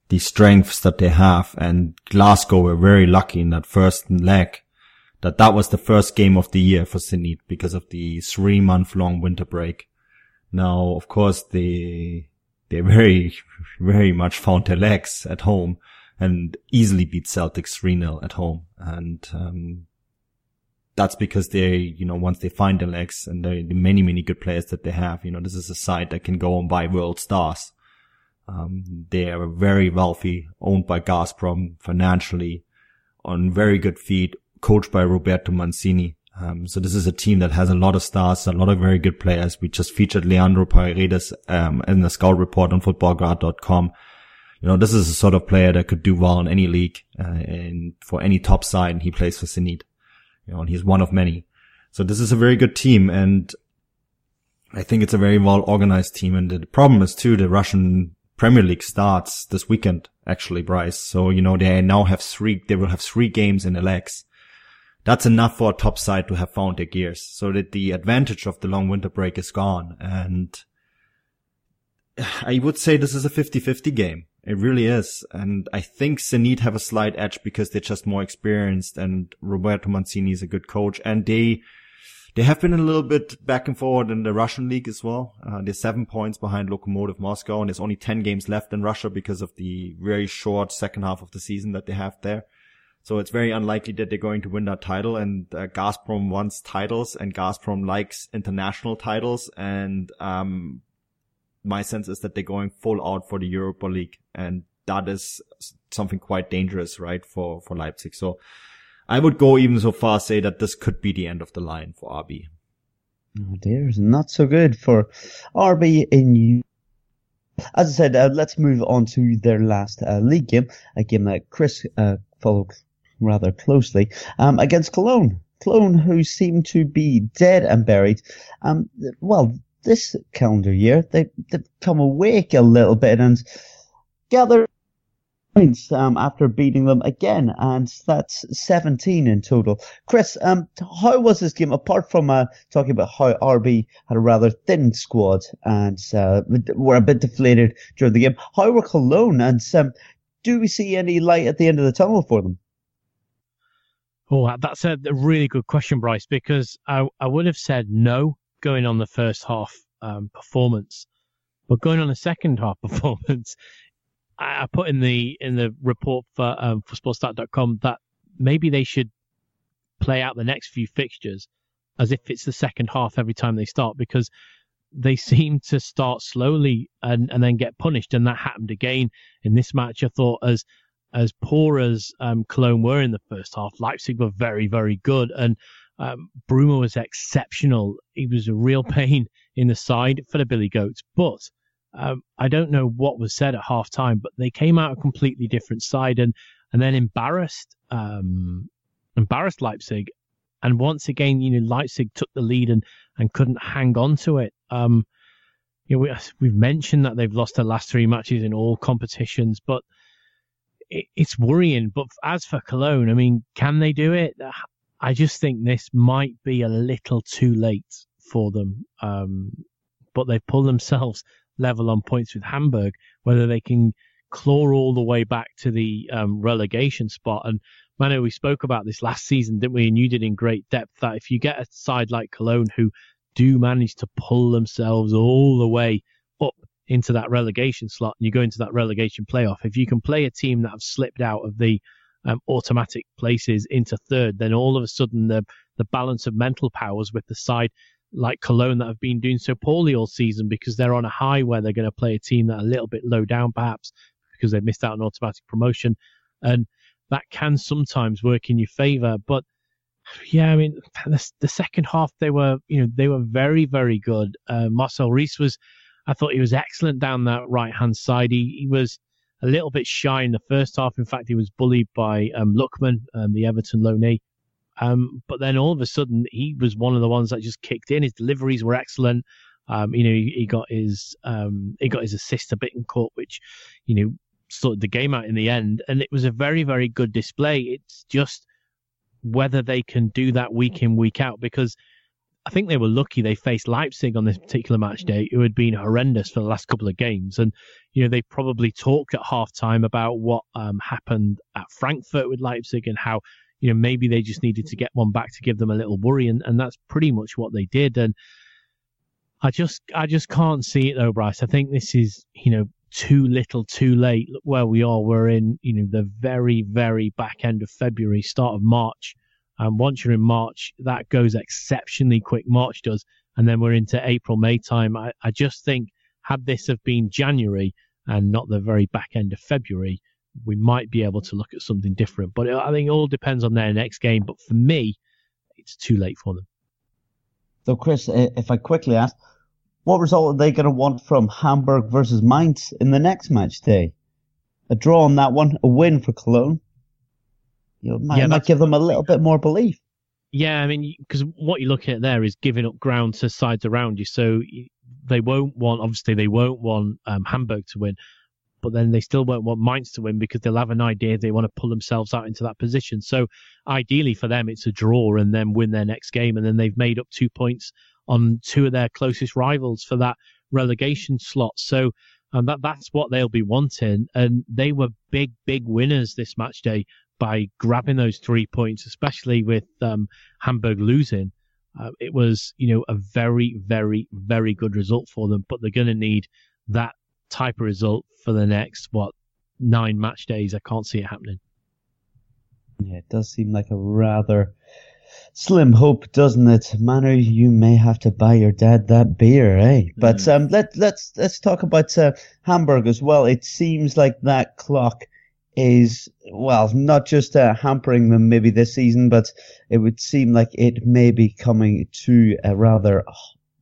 the strengths that they have. And Glasgow were very lucky in that first leg that that was the first game of the year for Zenit because of the three month long winter break. Now, of course, they, they very, <laughs> very much found their legs at home and easily beat Celtics 3-0 at home. And, um, that's because they, you know, once they find their legs and the many, many good players that they have, you know, this is a side that can go and buy world stars. Um, they are very wealthy, owned by Gazprom financially, on very good feet, coached by Roberto Mancini. Um, so this is a team that has a lot of stars, a lot of very good players. We just featured Leandro Paredes, um, in the scout report on futbolgrad.com. You know, this is a sort of player that could do well in any league, uh, and for any top side, he plays for Zenit. You know, and he's one of many. So this is a very good team, and I think it's a very well organized team. And the problem is too, the Russian Premier League starts this weekend, actually, Bryce. So, you know, they now have three, they will have three games in the legs that's enough for a top side to have found their gears so that the advantage of the long winter break is gone. And I would say this is a 50-50 game. It really is. And I think Zenit have a slight edge because they're just more experienced and Roberto Mancini is a good coach and they, they have been a little bit back and forward in the Russian league as well. Uh, they're seven points behind Lokomotiv Moscow and there's only 10 games left in Russia because of the very short second half of the season that they have there. So it's very unlikely that they're going to win that title. And uh, Gazprom wants titles, and Gazprom likes international titles. And um, my sense is that they're going full out for the Europa League, and that is something quite dangerous, right, for for Leipzig. So I would go even so far say that this could be the end of the line for RB. Oh dear, not so good for RB in as I said, uh, let's move on to their last uh, league game, a game that Chris uh, followed rather closely, um, against Cologne. Cologne, who seem to be dead and buried. Um, well, this calendar year, they, they've come awake a little bit and gathered points um, after beating them again, and that's 17 in total. Chris, um, how was this game, apart from uh, talking about how RB had a rather thin squad and uh, were a bit deflated during the game, how were Cologne, and um, do we see any light at the end of the tunnel for them? Oh, that's a really good question, Bryce, because I, I would have said no going on the first half um, performance, but going on the second half <laughs> performance, I, I put in the in the report for um, for Sportsstart.com that maybe they should play out the next few fixtures as if it's the second half every time they start because they <laughs> seem to start slowly and, and then get punished. And that happened again in this match. I thought as as poor as um, Cologne were in the first half, Leipzig were very, very good. And um, Bruma was exceptional. He was a real pain in the side for the Billy Goats. But um, I don't know what was said at half time, but they came out a completely different side and, and then embarrassed um, embarrassed Leipzig. And once again, you know, Leipzig took the lead and, and couldn't hang on to it. Um, you know, we, we've mentioned that they've lost their last three matches in all competitions, but it, it's worrying. But as for Cologne, I mean, can they do it? I just think this might be a little too late for them. Um, but they've pulled themselves level on points with Hamburg. Whether they can claw all the way back to the um, relegation spot. And Manu, we spoke about this last season, didn't we? And you did in great depth that if you get a side like Cologne who do manage to pull themselves all the way up into that relegation slot and you go into that relegation playoff, if you can play a team that have slipped out of the um, automatic places into third, then all of a sudden the the balance of mental powers with the side like Cologne that have been doing so poorly all season because they're on a high where they're going to play a team that are a little bit low down perhaps because they've missed out on automatic promotion. And that can sometimes work in your favour. But yeah, I mean, the, the, second half they were, you know, they were very, very good. Uh, Marcel Risse was, I thought he was excellent down that right hand side. He, he was a little bit shy in the first half. In fact, he was bullied by um, Lookman, um, the Everton loanee. Um, but then all of a sudden, he was one of the ones that just kicked in. His deliveries were excellent. Um, you know, he, he got his um, he got his assist to Bittencourt, which you know sorted the game out in the end. And it was a very very good display. It's just whether they can do that week in week out because I think they were lucky they faced Leipzig on this particular match day, who had been horrendous for the last couple of games. And, you know, they probably talked at half time about what um, happened at Frankfurt with Leipzig and how, you know, maybe they just needed to get one back to give them a little worry. And, and that's pretty much what they did. And I just, I just can't see it though, Bryce. I think this is, you know, too little, too late. Look where we are. We're in, you know, the very, very back end of February, start of March. And once you're in March, that goes exceptionally quick. March does. And then we're into April, May time. I, I just think had this have been January and not the very back end of February, we might be able to look at something different. But I think it all depends on their next game. But for me, it's too late for them. So, Chris, if I quickly ask, what result are they going to want from Hamburg versus Mainz in the next match day? A draw on that one, a win for Cologne. You know, might, yeah, might give them a little bit more belief. Yeah, I mean, because what you're looking at there is giving up ground to sides around you. So they won't want, obviously, they won't want um, Hamburg to win, but then they still won't want Mainz to win because they'll have an idea they want to pull themselves out into that position. So ideally for them, it's a draw and then win their next game, and then they've made up two points on two of their closest rivals for that relegation slot. So um, that that's what they'll be wanting, and they were big, big winners this match day by grabbing those three points, especially with um, Hamburg losing. Uh, it was, you know, a very, very, very good result for them. But they're going to need that type of result for the next what nine match days. I can't see it happening. Yeah, it does seem like a rather slim hope, doesn't it? Manu, you may have to buy your dad that beer, eh? But mm. um, let let's let's talk about uh, Hamburg as well. It seems like that clock is well not just uh, hampering them maybe this season, but it would seem like it may be coming to a rather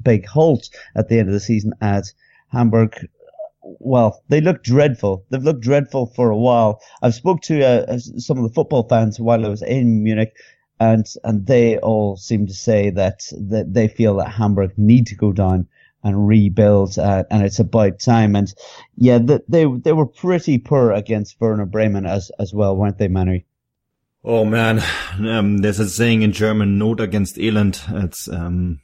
big halt at the end of the season at Hamburg well, they look dreadful. They've looked dreadful for a while. I've spoke to uh, some of the football fans while I was in Munich, and and they all seem to say that that they feel that Hamburg need to go down and rebuild, uh, and it's about time. And yeah, the, they they were pretty poor against Werder Bremen as as well, weren't they, Manu? Oh man, um, there's a saying in German: "Not against Elend." It's um,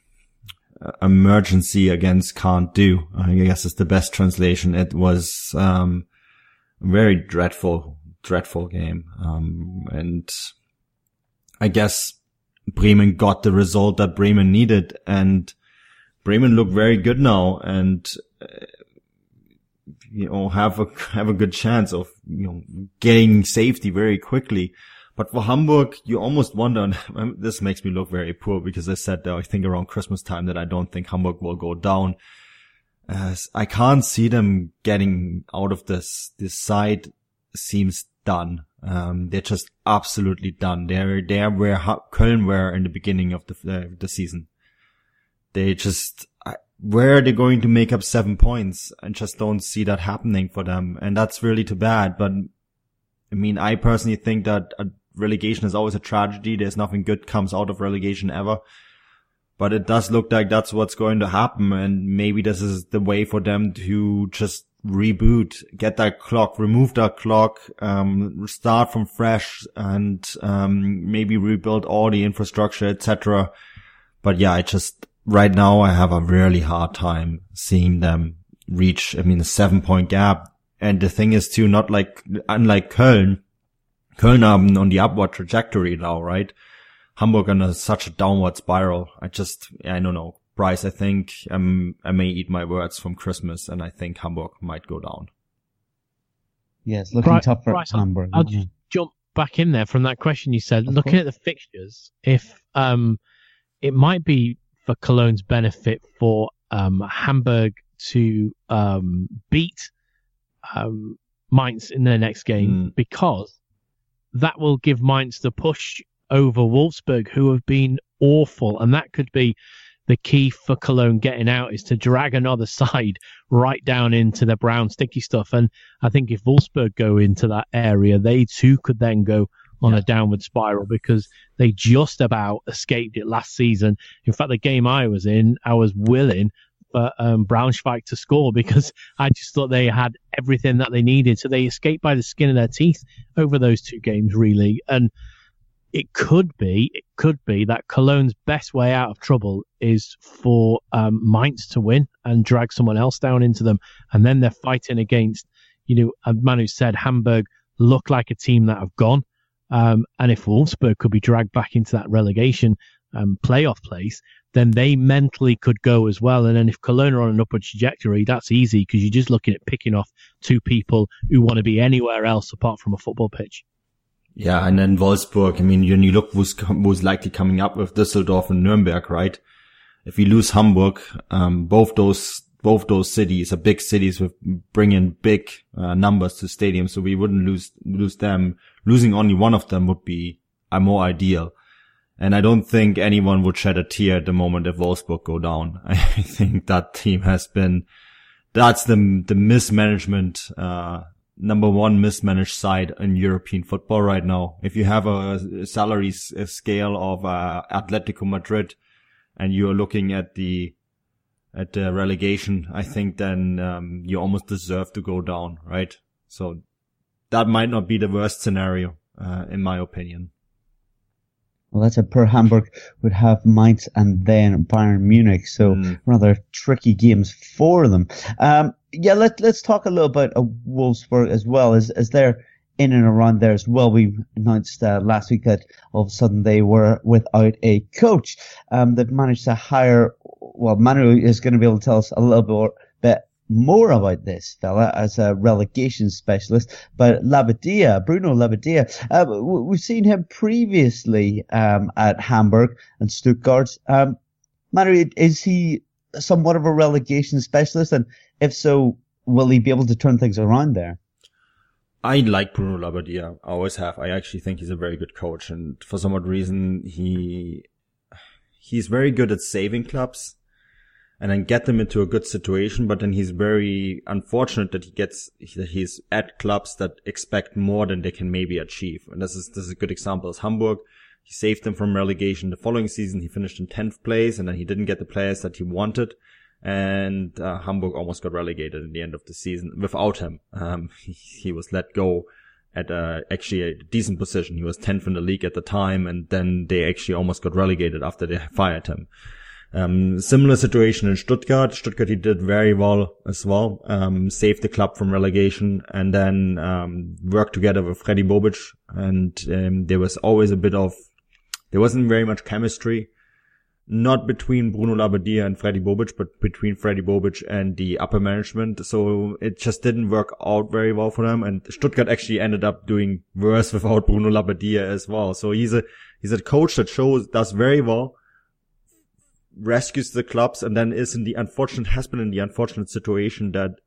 emergency against can't do. I guess it's the best translation. It was um, very dreadful, dreadful game, um, and I guess Bremen got the result that Bremen needed and Bremen look very good now and uh, you know have a <laughs> have a good chance of you know getting safety very quickly. But for Hamburg, you almost wonder, <laughs> and this makes me look very poor because I said that I think around Christmas time that I don't think Hamburg will go down. As I can't see them getting out of this. This side seems done. Um, they're just absolutely done. They're, they're where Köln were in the beginning of the, uh, the season. They just, where are they going to make up seven points? I just don't see that happening for them. And that's really too bad. But I mean, I personally think that relegation is always a tragedy. There's nothing good comes out of relegation ever. But it does look like that's what's going to happen. And maybe this is the way for them to just reboot, get that clock, remove that clock, um, start from fresh and, um, maybe rebuild all the infrastructure, etc. But yeah, I just, right now I have a really hard time seeing them reach, I mean, a seven point gap. And the thing is too, not like, unlike Köln, Köln are on the upward trajectory now, right? Hamburg on a, such a downward spiral. I just, I don't know. Bryce, I think um, I may eat my words from Christmas, and I think Hamburg might go down. Yeah, it's looking Bryce, tough for Bryce, Hamburg. I'll, just jump back in there from that question you said. Of looking course. at the fixtures, if um, it might be for Cologne's benefit for um, Hamburg to um, beat um, Mainz in their next game Mm. because that will give Mainz the push over Wolfsburg, who have been awful, and that could be the key for Cologne getting out is to drag another <laughs> side right down into the brown sticky stuff. And I think if Wolfsburg go into that area, they too could then go on a downward spiral because they just about escaped it last season. In fact, the game I was in, I was willing for um, Braunschweig to score because I just thought they had everything that they needed. So they escaped by the skin of their teeth over those two games, really. And it could be, it could be that Cologne's best way out of trouble is for um, Mainz to win and drag someone else down into them, and then they're fighting against, you know, as Manu said, Hamburg look like a team that have gone, um, and if Wolfsburg could be dragged back into that relegation um, playoff place, then they mentally could go as well. And then if Cologne are on an upward trajectory, that's easy because you're just looking at picking off two people who want to be anywhere else apart from a football pitch. Yeah, and then Wolfsburg. I mean, when you look who's who's likely coming up with Düsseldorf and Nuremberg, right? If we lose Hamburg, um, both those both those cities are big cities with bringing big uh, numbers to stadiums, so we wouldn't lose lose them. Losing only one of them would be uh, more ideal. And I don't think anyone would shed a tear at the moment if Wolfsburg go down. <laughs> I think that team has been, that's the, the mismanagement, uh, number one mismanaged side in European football right now. If you have a salary scale of, uh, Atletico Madrid and you're looking at the, at the relegation, I think then, um, you almost deserve to go down, right? So that might not be the worst scenario, uh, in my opinion. Well, that's a per Hamburg would have Mainz and then Bayern Munich. So Mm. rather tricky games for them. Um, yeah, let, let's talk a little about uh, Wolfsburg as well as, as they're in and around there as well. We announced uh, last week that all of a sudden they were without a coach. Um, they've managed to hire, well, Manu is going to be able to tell us a little bit more, bit more about this fella as a relegation specialist, but Labbadia, Bruno Labbadia, uh, we've seen him previously um, at Hamburg and Stuttgart. Um, Manu, is he somewhat of a relegation specialist? And if so, will he be able to turn things around there? I like Bruno Labbadia. I always have. I actually think he's a very good coach, and for some odd reason, he he's very good at saving clubs and then get them into a good situation. But then he's very unfortunate that he gets that he's at clubs that expect more than they can maybe achieve. And this is this is a good example. Is Hamburg. He saved them from relegation. The following season, he finished in tenth place, and then he didn't get the players that he wanted and uh, Hamburg almost got relegated in the end of the season without him. Um, he, he was let go at uh, actually a decent position. He was 10th in the league at the time, and then they actually almost got relegated after they fired him. Um, similar situation in Stuttgart. Stuttgart he did very well as well. Um, saved the club from relegation and then um, worked together with Freddy Bobic. And um, there was always a bit of, there wasn't very much chemistry not between Bruno Labbadia and Freddy Bobic, but between Freddy Bobic and the upper management. So it just didn't work out very well for them. And Stuttgart actually ended up doing worse <laughs> without Bruno Labbadia as well. So he's a, he's a coach that shows, does very well, rescues the clubs and then is in the unfortunate, has been in the unfortunate situation that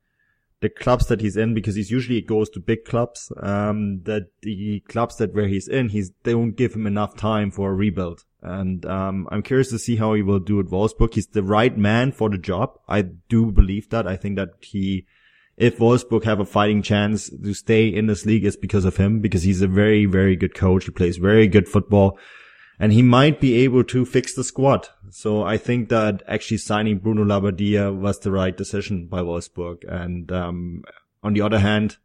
the clubs that he's in, because he's usually goes to big clubs, um, that the clubs that where he's in, he's, they don't give him enough time for a rebuild. And, um, I'm curious to see how he will do at Wolfsburg. He's the right man for the job. I do believe that. I think that he, if Wolfsburg have a fighting chance to stay in this league, it's because of him, because he's a very, very good coach. He plays very good football and he might be able to fix the squad. So I think that actually signing Bruno Labbadia was the right decision by Wolfsburg. And um, on the other hand,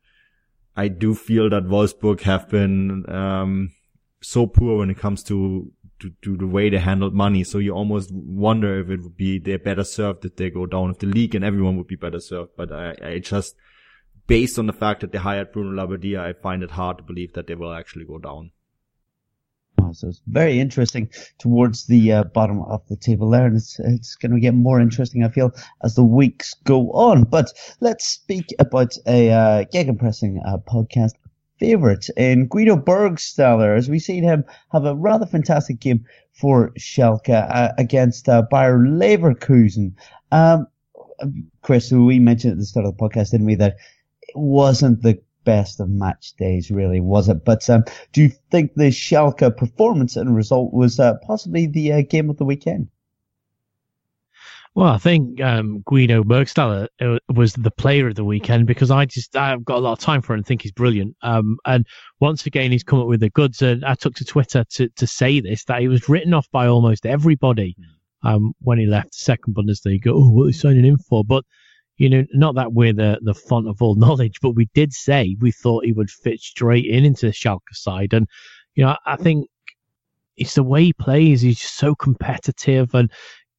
I do feel that Wolfsburg have been um, so poor when it comes to, to to the way they handled money. So you almost wonder if it would be they're better served if they go down, if the league and everyone would be better served. But I, I just, based on the fact that they hired Bruno Labbadia, I find it hard to believe that they will actually go down. Oh, so it's very interesting towards the uh, bottom of the table there, and it's it's going to get more interesting, I feel, as the weeks go on. But let's speak about a uh, gegenpressing uh, podcast favorite in Guido Burgstaller, as we've seen him have a rather fantastic game for Schalke uh, against uh, Bayer Leverkusen. Um, Chris, we mentioned at the start of the podcast, didn't we, that it wasn't the best of match days, really, was it? But um, do you think the Schalke performance and result was uh, possibly the uh, game of the weekend? Well, I think um, Guido Burgstaller uh, was the player of the weekend because I just I've got a lot of time for him and think he's brilliant. Um, and once again, he's come up with the goods. And I took to Twitter to, to say this that he was written off by almost everybody um, when he left the second Bundesliga. Oh, what are they signing him for? But you know, not that we're the, the font of all <laughs> knowledge, but we did say we thought he would fit straight in into the Schalke side. And, you know, I think it's the way he plays. He's just so competitive and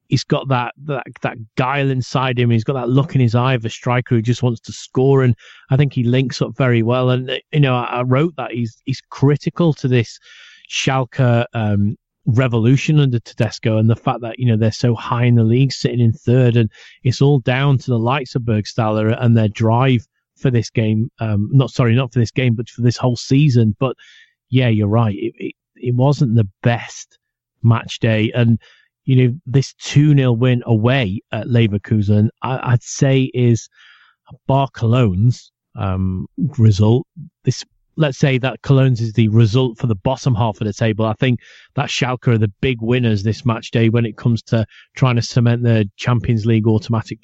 he's got that, that, that guile inside him. He's got that look in his eye of a striker who just wants to score. And I think he links up very well. And, you know, I, I wrote that he's, he's critical to this Schalke, um, revolution under Tedesco and the fact that, you know, they're so high in the league, sitting in third, and it's all down to the likes of Burgstaller and their drive for this game. Um, not sorry, not for this game, but for this whole season. But yeah, you're right. It, it, it wasn't the best match day. And, you know, this 2 0 win away at Leverkusen, I, would say is bar Cologne's um, result. This let's say that Cologne's is the result for the bottom half of the table. I think that Schalke are the big winners this match day when it comes to trying to cement the Champions League automatic.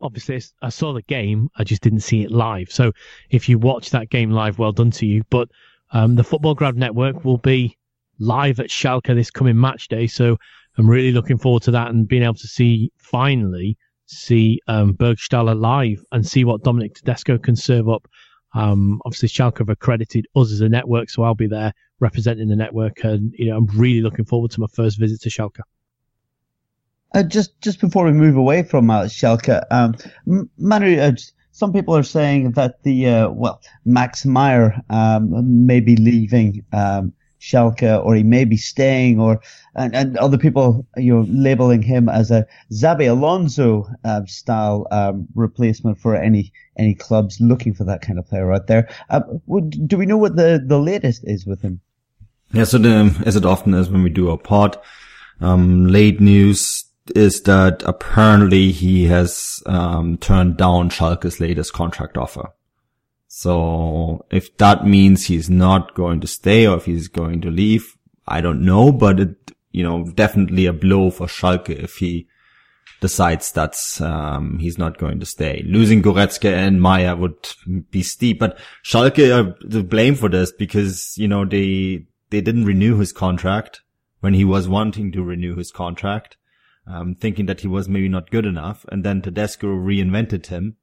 Obviously, I saw the game. I just didn't see it live. So if you watch that game live, well done to you. But um, the Futbolgrad Network will be live at Schalke this coming match day. So I'm really looking forward to that and being able to see finally see um, Burgstaller live and see what Domenico Tedesco can serve up um, obviously, Schalke have accredited us as a network, so I'll be there representing the network, and you know I'm really looking forward to my first visit to Schalke. Uh, just just before we move away from uh, Schalke, um, Manu, uh, some people are saying that the uh, well Max Meyer um, may be leaving um, Schalke or he may be staying or and, and other people you know labeling him as a Xabi Alonso uh, style um, replacement for any any clubs looking for that kind of player out there. Uh, do we know what the the latest is with him? Yeah, so the, as it often is when we do our pod, um, late news is that apparently he has um, turned down Schalke's latest contract offer. So if that means he's not going to stay or if he's going to leave, I don't know, but it, you know, definitely a blow for Schalke if he decides that's, um, he's not going to stay. Losing Goretzka and Meyer would be steep, but Schalke are to blame for this because, you know, they, they didn't renew his contract when he was wanting to renew his contract, um, thinking that he was maybe not good enough. And then Tedesco reinvented him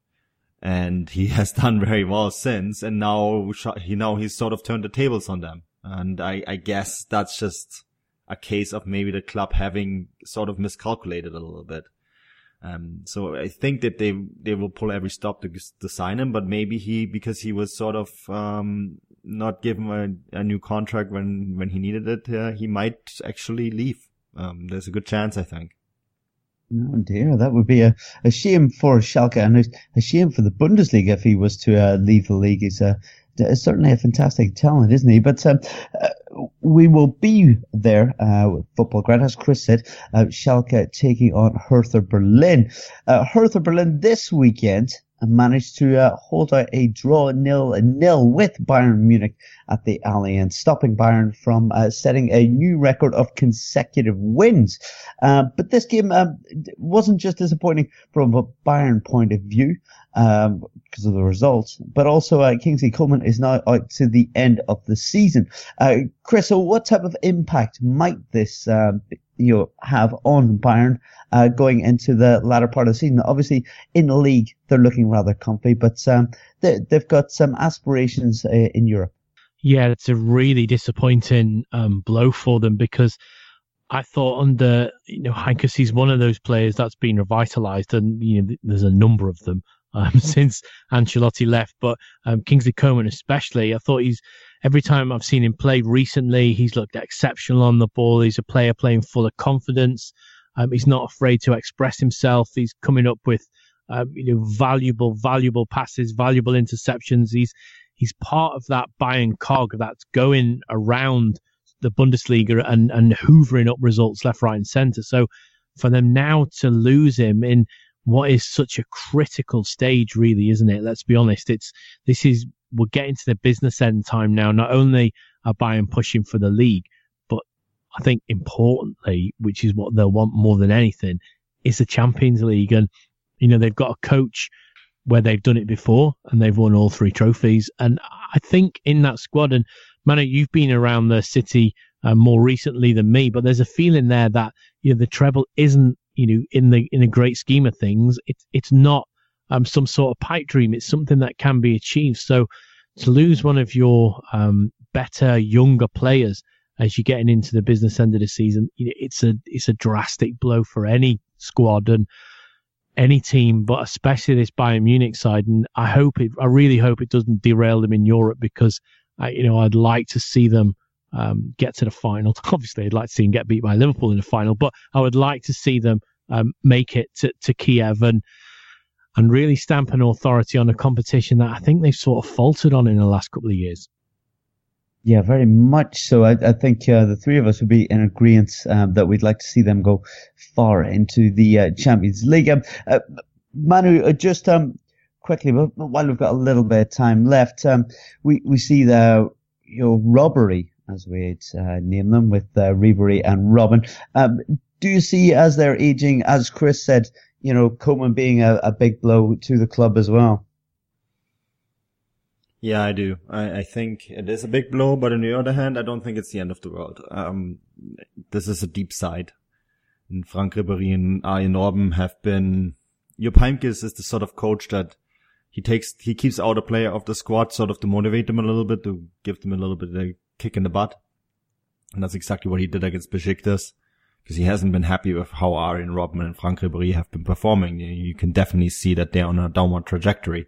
and he <laughs> has done very well since. And now he now he's sort of turned the tables on them. And I, I guess that's just a case of maybe the club having sort of miscalculated a little bit. Um, so I think that they they will pull every stop to to sign him, but maybe he because he was sort of um, not given a, a, new contract when when he needed it, uh, he might actually leave. Um, there's a good chance, I think. Oh dear, that would be a, a shame for Schalke and a, shame for the Bundesliga if he was to uh, leave the league. He's uh, certainly a fantastic talent, isn't he? But um, uh, we will be there uh, with Futbolgrad, as Chris said. Uh, Schalke taking on Hertha Berlin. Uh, Hertha Berlin this weekend managed to uh, hold out a draw nil nil with Bayern Munich at the Allianz, stopping Bayern from uh, setting a new record of consecutive wins. Uh, but this game um, wasn't just disappointing from a Bayern point of view um, because of the results, but also uh, Kingsley Coman is now out to the end of the season. Uh, Chris, so what type of impact might this um, you know, have on Bayern uh, going into the latter part of the season. Obviously, in the league, they're looking rather comfy, but um, they, have got some aspirations uh, in Europe. Yeah, it's a really disappointing um, blow for them because I thought under you know Heynckes, he's one of those players that's been revitalised, and you know there's a number of them um, <laughs> since Ancelotti left. But um, Kingsley Coman, especially, I thought he's every time I've seen him play recently, he's looked exceptional on the ball. He's a player playing full of confidence. Um, he's not afraid to express himself. He's coming up with um, you know valuable, valuable passes, valuable interceptions. He's he's part of that Bayern cog that's going around the Bundesliga and, and hoovering up results left, right, and centre. So for them now to lose him in what is such a critical stage, really, isn't it? Let's be honest. It's this is we're getting to the business end time now. Not only are Bayern pushing for the league, but I think importantly, which is what they'll want more than anything, is the Champions League. And you know they've got a coach where they've done it before and they've won all three trophies. And I think in that squad, and Manu, you've been around the city uh, more recently than me, but there's a feeling there that you know the treble isn't you know in the in a great scheme of things. It's it's not um, some sort of pipe dream. It's something that can be achieved. So to lose one of your um, better younger players as you're getting into the business end of the season, it's a it's a drastic blow for any squad and any team, but especially this Bayern Munich side. And I hope it, I really hope it doesn't derail them in Europe because I, you know, I'd like to see them um, get to the final. <laughs> Obviously, I'd like to see them get beat by Liverpool in the final, but I would like to see them um, make it to, to Kiev and and really stamp an authority on a competition that I think they've sort of faltered on in the last couple of years. Yeah, very much so. I, I think uh, the three of us would be in agreement um, that we'd like to see them go far into the uh, Champions League. Um, uh, Manu, uh, just um, quickly, while we've got a little bit of time left, um, we, we see the you know, robbery, as we'd uh, name them, with uh, and Robin. Um, do you see as they're aging, as Chris said, you know, Coman being a, a big blow to the club as well? Yeah, I do. I, I, think it is a big blow, but on the other hand, I don't think it's the end of the world. Um, this is a deep side. And Franck Ribery and Arjen Robben have been, Jupp Heynckes is the sort of coach that he takes he keeps out a player of the squad sort of to motivate them a little bit to give them a little bit of kick in the butt and that's exactly what he did against Besiktas because he hasn't been happy with how Arjen Robben and Franck Ribery have been performing you can definitely see that they're on a downward trajectory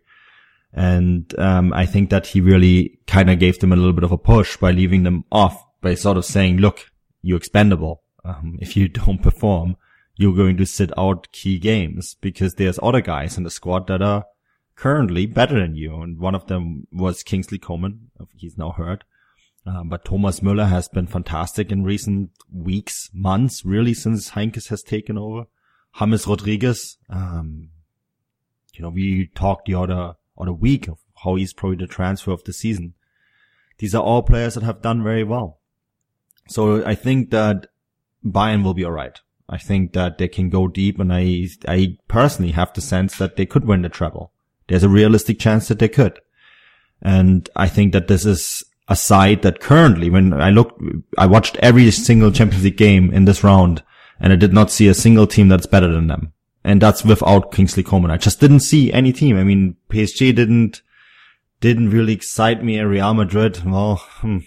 and um, I think that he really kind of gave them a little bit of a push by leaving them off by sort of saying look you're expendable um, if you <laughs> don't perform you're going to sit out key games because there's other guys in the squad that are currently better than you. And one of them was Kingsley Coman. He's now hurt. Um, but Thomas Müller has been fantastic in recent weeks, months, really, since Heynckes has taken over. James Rodriguez, um, you know, we talked the other, other week of how he's probably the transfer of the season. These are all players that have done very well. So I think that Bayern will be alright. I think that they can go deep and I, I personally have the sense that they could win the treble there's a realistic chance that they could. And I think that this is a side that currently, when I looked, I watched every single Champions League game in this round and I did not see a single team that's better than them. And that's without Kingsley Coman. I just didn't see any team. I mean, PSG didn't, didn't really excite me. Real Madrid, well, hmm.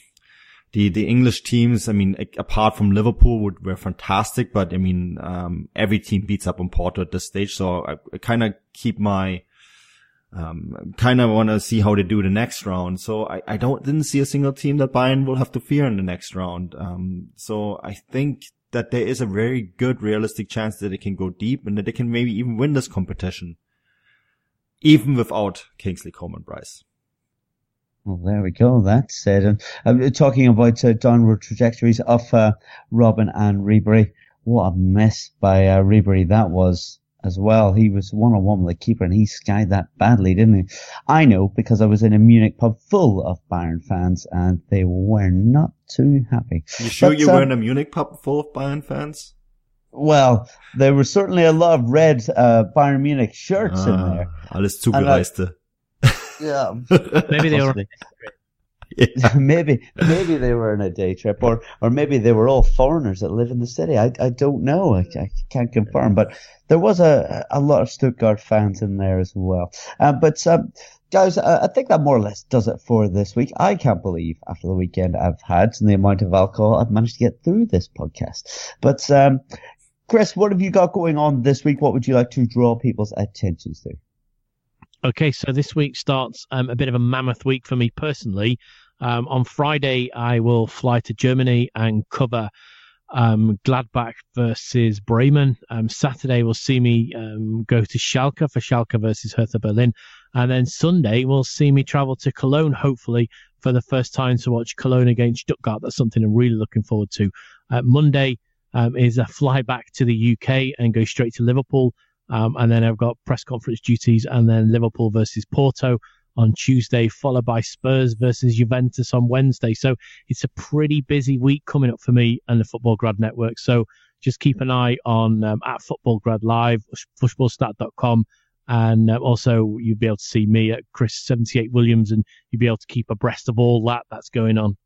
the, the English teams, I mean, apart from Liverpool would, were fantastic, but I mean, um, every team beats up on Porto at this stage. So I, I kind of keep my, um, kind of want to see how they do the next round. So I, I don't didn't see a single team that Bayern will have to fear in the next round. Um, so I think that there is a very good realistic chance that they can go deep and that they can maybe even win this competition, even without Kingsley Coman Bryce. Well, there we go. That's said. And uh, talking about uh, downward trajectories of uh, Robben and Ribery, what a mess by uh, Ribery that was as well. He was one on one with the keeper and he skied that badly, didn't he? I know because I was in a Munich pub full of Bayern fans and they were not too happy. You sure but, you uh, were in a Munich pub full of Bayern fans? Well, there were certainly a lot of red uh, Bayern Munich shirts ah, in there. Alles Zugereiste. yeah. <laughs> Maybe they were Yeah. <laughs> maybe maybe they were on a day trip, or or maybe they were all foreigners that live in the city. I, I don't know. I, I can't confirm, but there was a a lot of Stuttgart fans in there as well. Uh, but um, guys, I think that more or less does it for this week. I can't believe after the weekend I've had and the amount of alcohol I've managed to get through this podcast. But um, Chris, what have you got going on this week? What would you like to draw people's attentions to? Okay, so this week starts um, a bit of a mammoth week for me personally. Um, on Friday, I will fly to Germany and cover um, Gladbach versus Bremen. Um, Saturday will see me um, go to Schalke for Schalke versus Hertha Berlin. And then Sunday will see me travel to Cologne, hopefully, for the first time to watch Cologne against Stuttgart. That's something I'm really looking forward to. Uh, Monday um, is a fly back to the UK and go straight to Liverpool. Um, and then I've got press conference duties and then Liverpool versus Porto on Tuesday, followed by Spurs versus Juventus on Wednesday. So it's a pretty busy week coming up for me and the Futbolgrad Network. So just keep an eye on um, at Futbolgrad Live, fushballstat.com. And uh, also, you'll be able to see me at Chris78 Williams, and you'll be able to keep abreast of all that that's going on.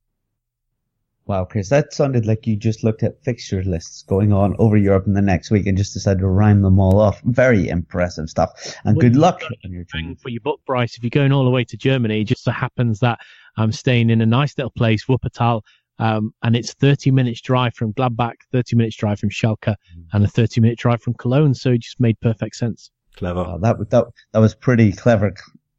Wow, Chris, that sounded like you just looked at fixture lists going on over Europe in the next week and just decided to rhyme them all off. Very impressive stuff. And Well, good luck on your journey. for your book, Bryce. If you're going all the way to Germany, it just so happens that I'm staying in a nice little place, Wuppertal, um, and it's 30 minutes drive from Gladbach, 30 minutes drive from Schalke, and a 30 minute drive from Cologne. So it just made perfect sense. Clever. Well, that, that, that was pretty clever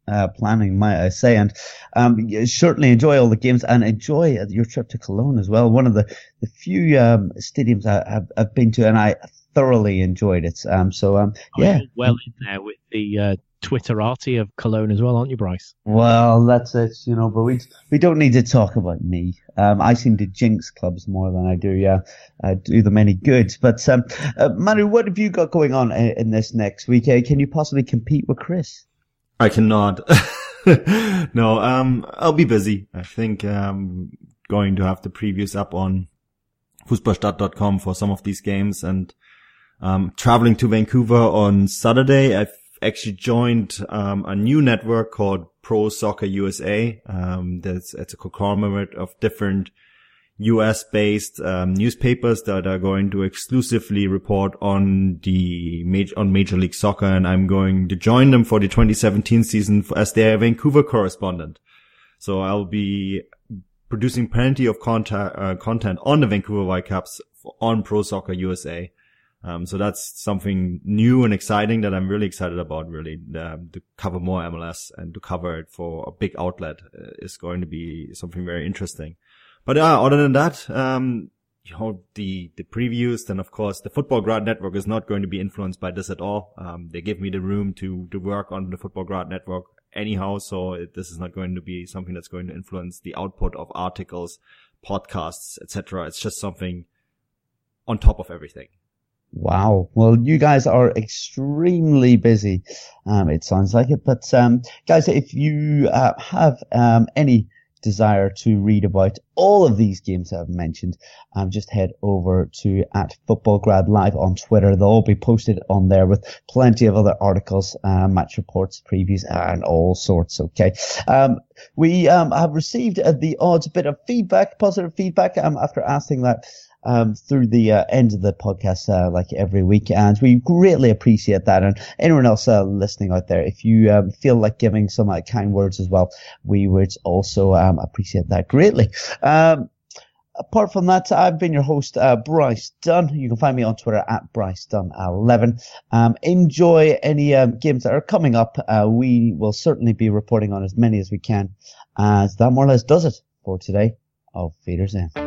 uh, planning, might I say. And um, certainly enjoy all the games and enjoy your trip to Cologne as well. One of the, the few um, stadiums I, have I've been to, and I thoroughly enjoyed it. Um, so, um, yeah. You're well in there with the uh, Twitterati of Cologne as well, aren't you, Bryce? Well, that's it, you know, but we we don't need to talk about me. Um, I seem to jinx clubs more than I do, yeah, uh, do them any good. But, um, uh, Manu, what have you got going on in, in this next week? Uh, can you possibly compete with Chris? I cannot. <laughs> no, um, I'll be busy. I think I'm going to have the previews up on futbolgrad.com for some of these games and um traveling to Vancouver on Saturday. I've actually joined um a new network called Pro Soccer USA. Um that's it's a conglomerate of different US based um, newspapers that are going to exclusively report on the major, on Major League Soccer, and I'm going to join them for the 2017 season as their Vancouver correspondent. So I'll be producing plenty of content uh, content on the Vancouver Whitecaps on Pro Soccer USA. Um, so that's something new and exciting that I'm really excited about. Really, um, to cover more MLS and to cover it for a big outlet uh, is going to be something very interesting. But uh, other than that, um, you know, the, the previews, then of course the Futbolgrad Network is not going to be influenced by this at all. Um, they give me the room to, to work on the Futbolgrad Network anyhow. So it, this is not going to be something that's going to influence the output of articles, podcasts, etc. It's just something on top of everything. Wow. Well, you guys are extremely busy. Um, it sounds like it, but, um, guys, if you, uh, have, um, any desire to read about all of these games that I've mentioned, um, just head over to at Futbolgrad Live on Twitter. They'll all be posted on there with plenty of other articles, uh, match reports, previews, and all sorts. Okay. Um, we, um, have received uh, the odds bit of feedback, positive feedback, um, after asking that um, through the uh, end of the podcast, uh, like every week. And we greatly appreciate that. And anyone else uh, listening out there, if you um, feel like giving some uh, kind words as well, we would also um, appreciate that greatly. Um, apart from that, I've been your host, uh, Bryce Dunn. You can find me on Twitter at Bryce Dunn11. Um, enjoy any um, games that are coming up. Uh, we will certainly be reporting on as many as we can. As that more or less does it for today. Auf Wiedersehen.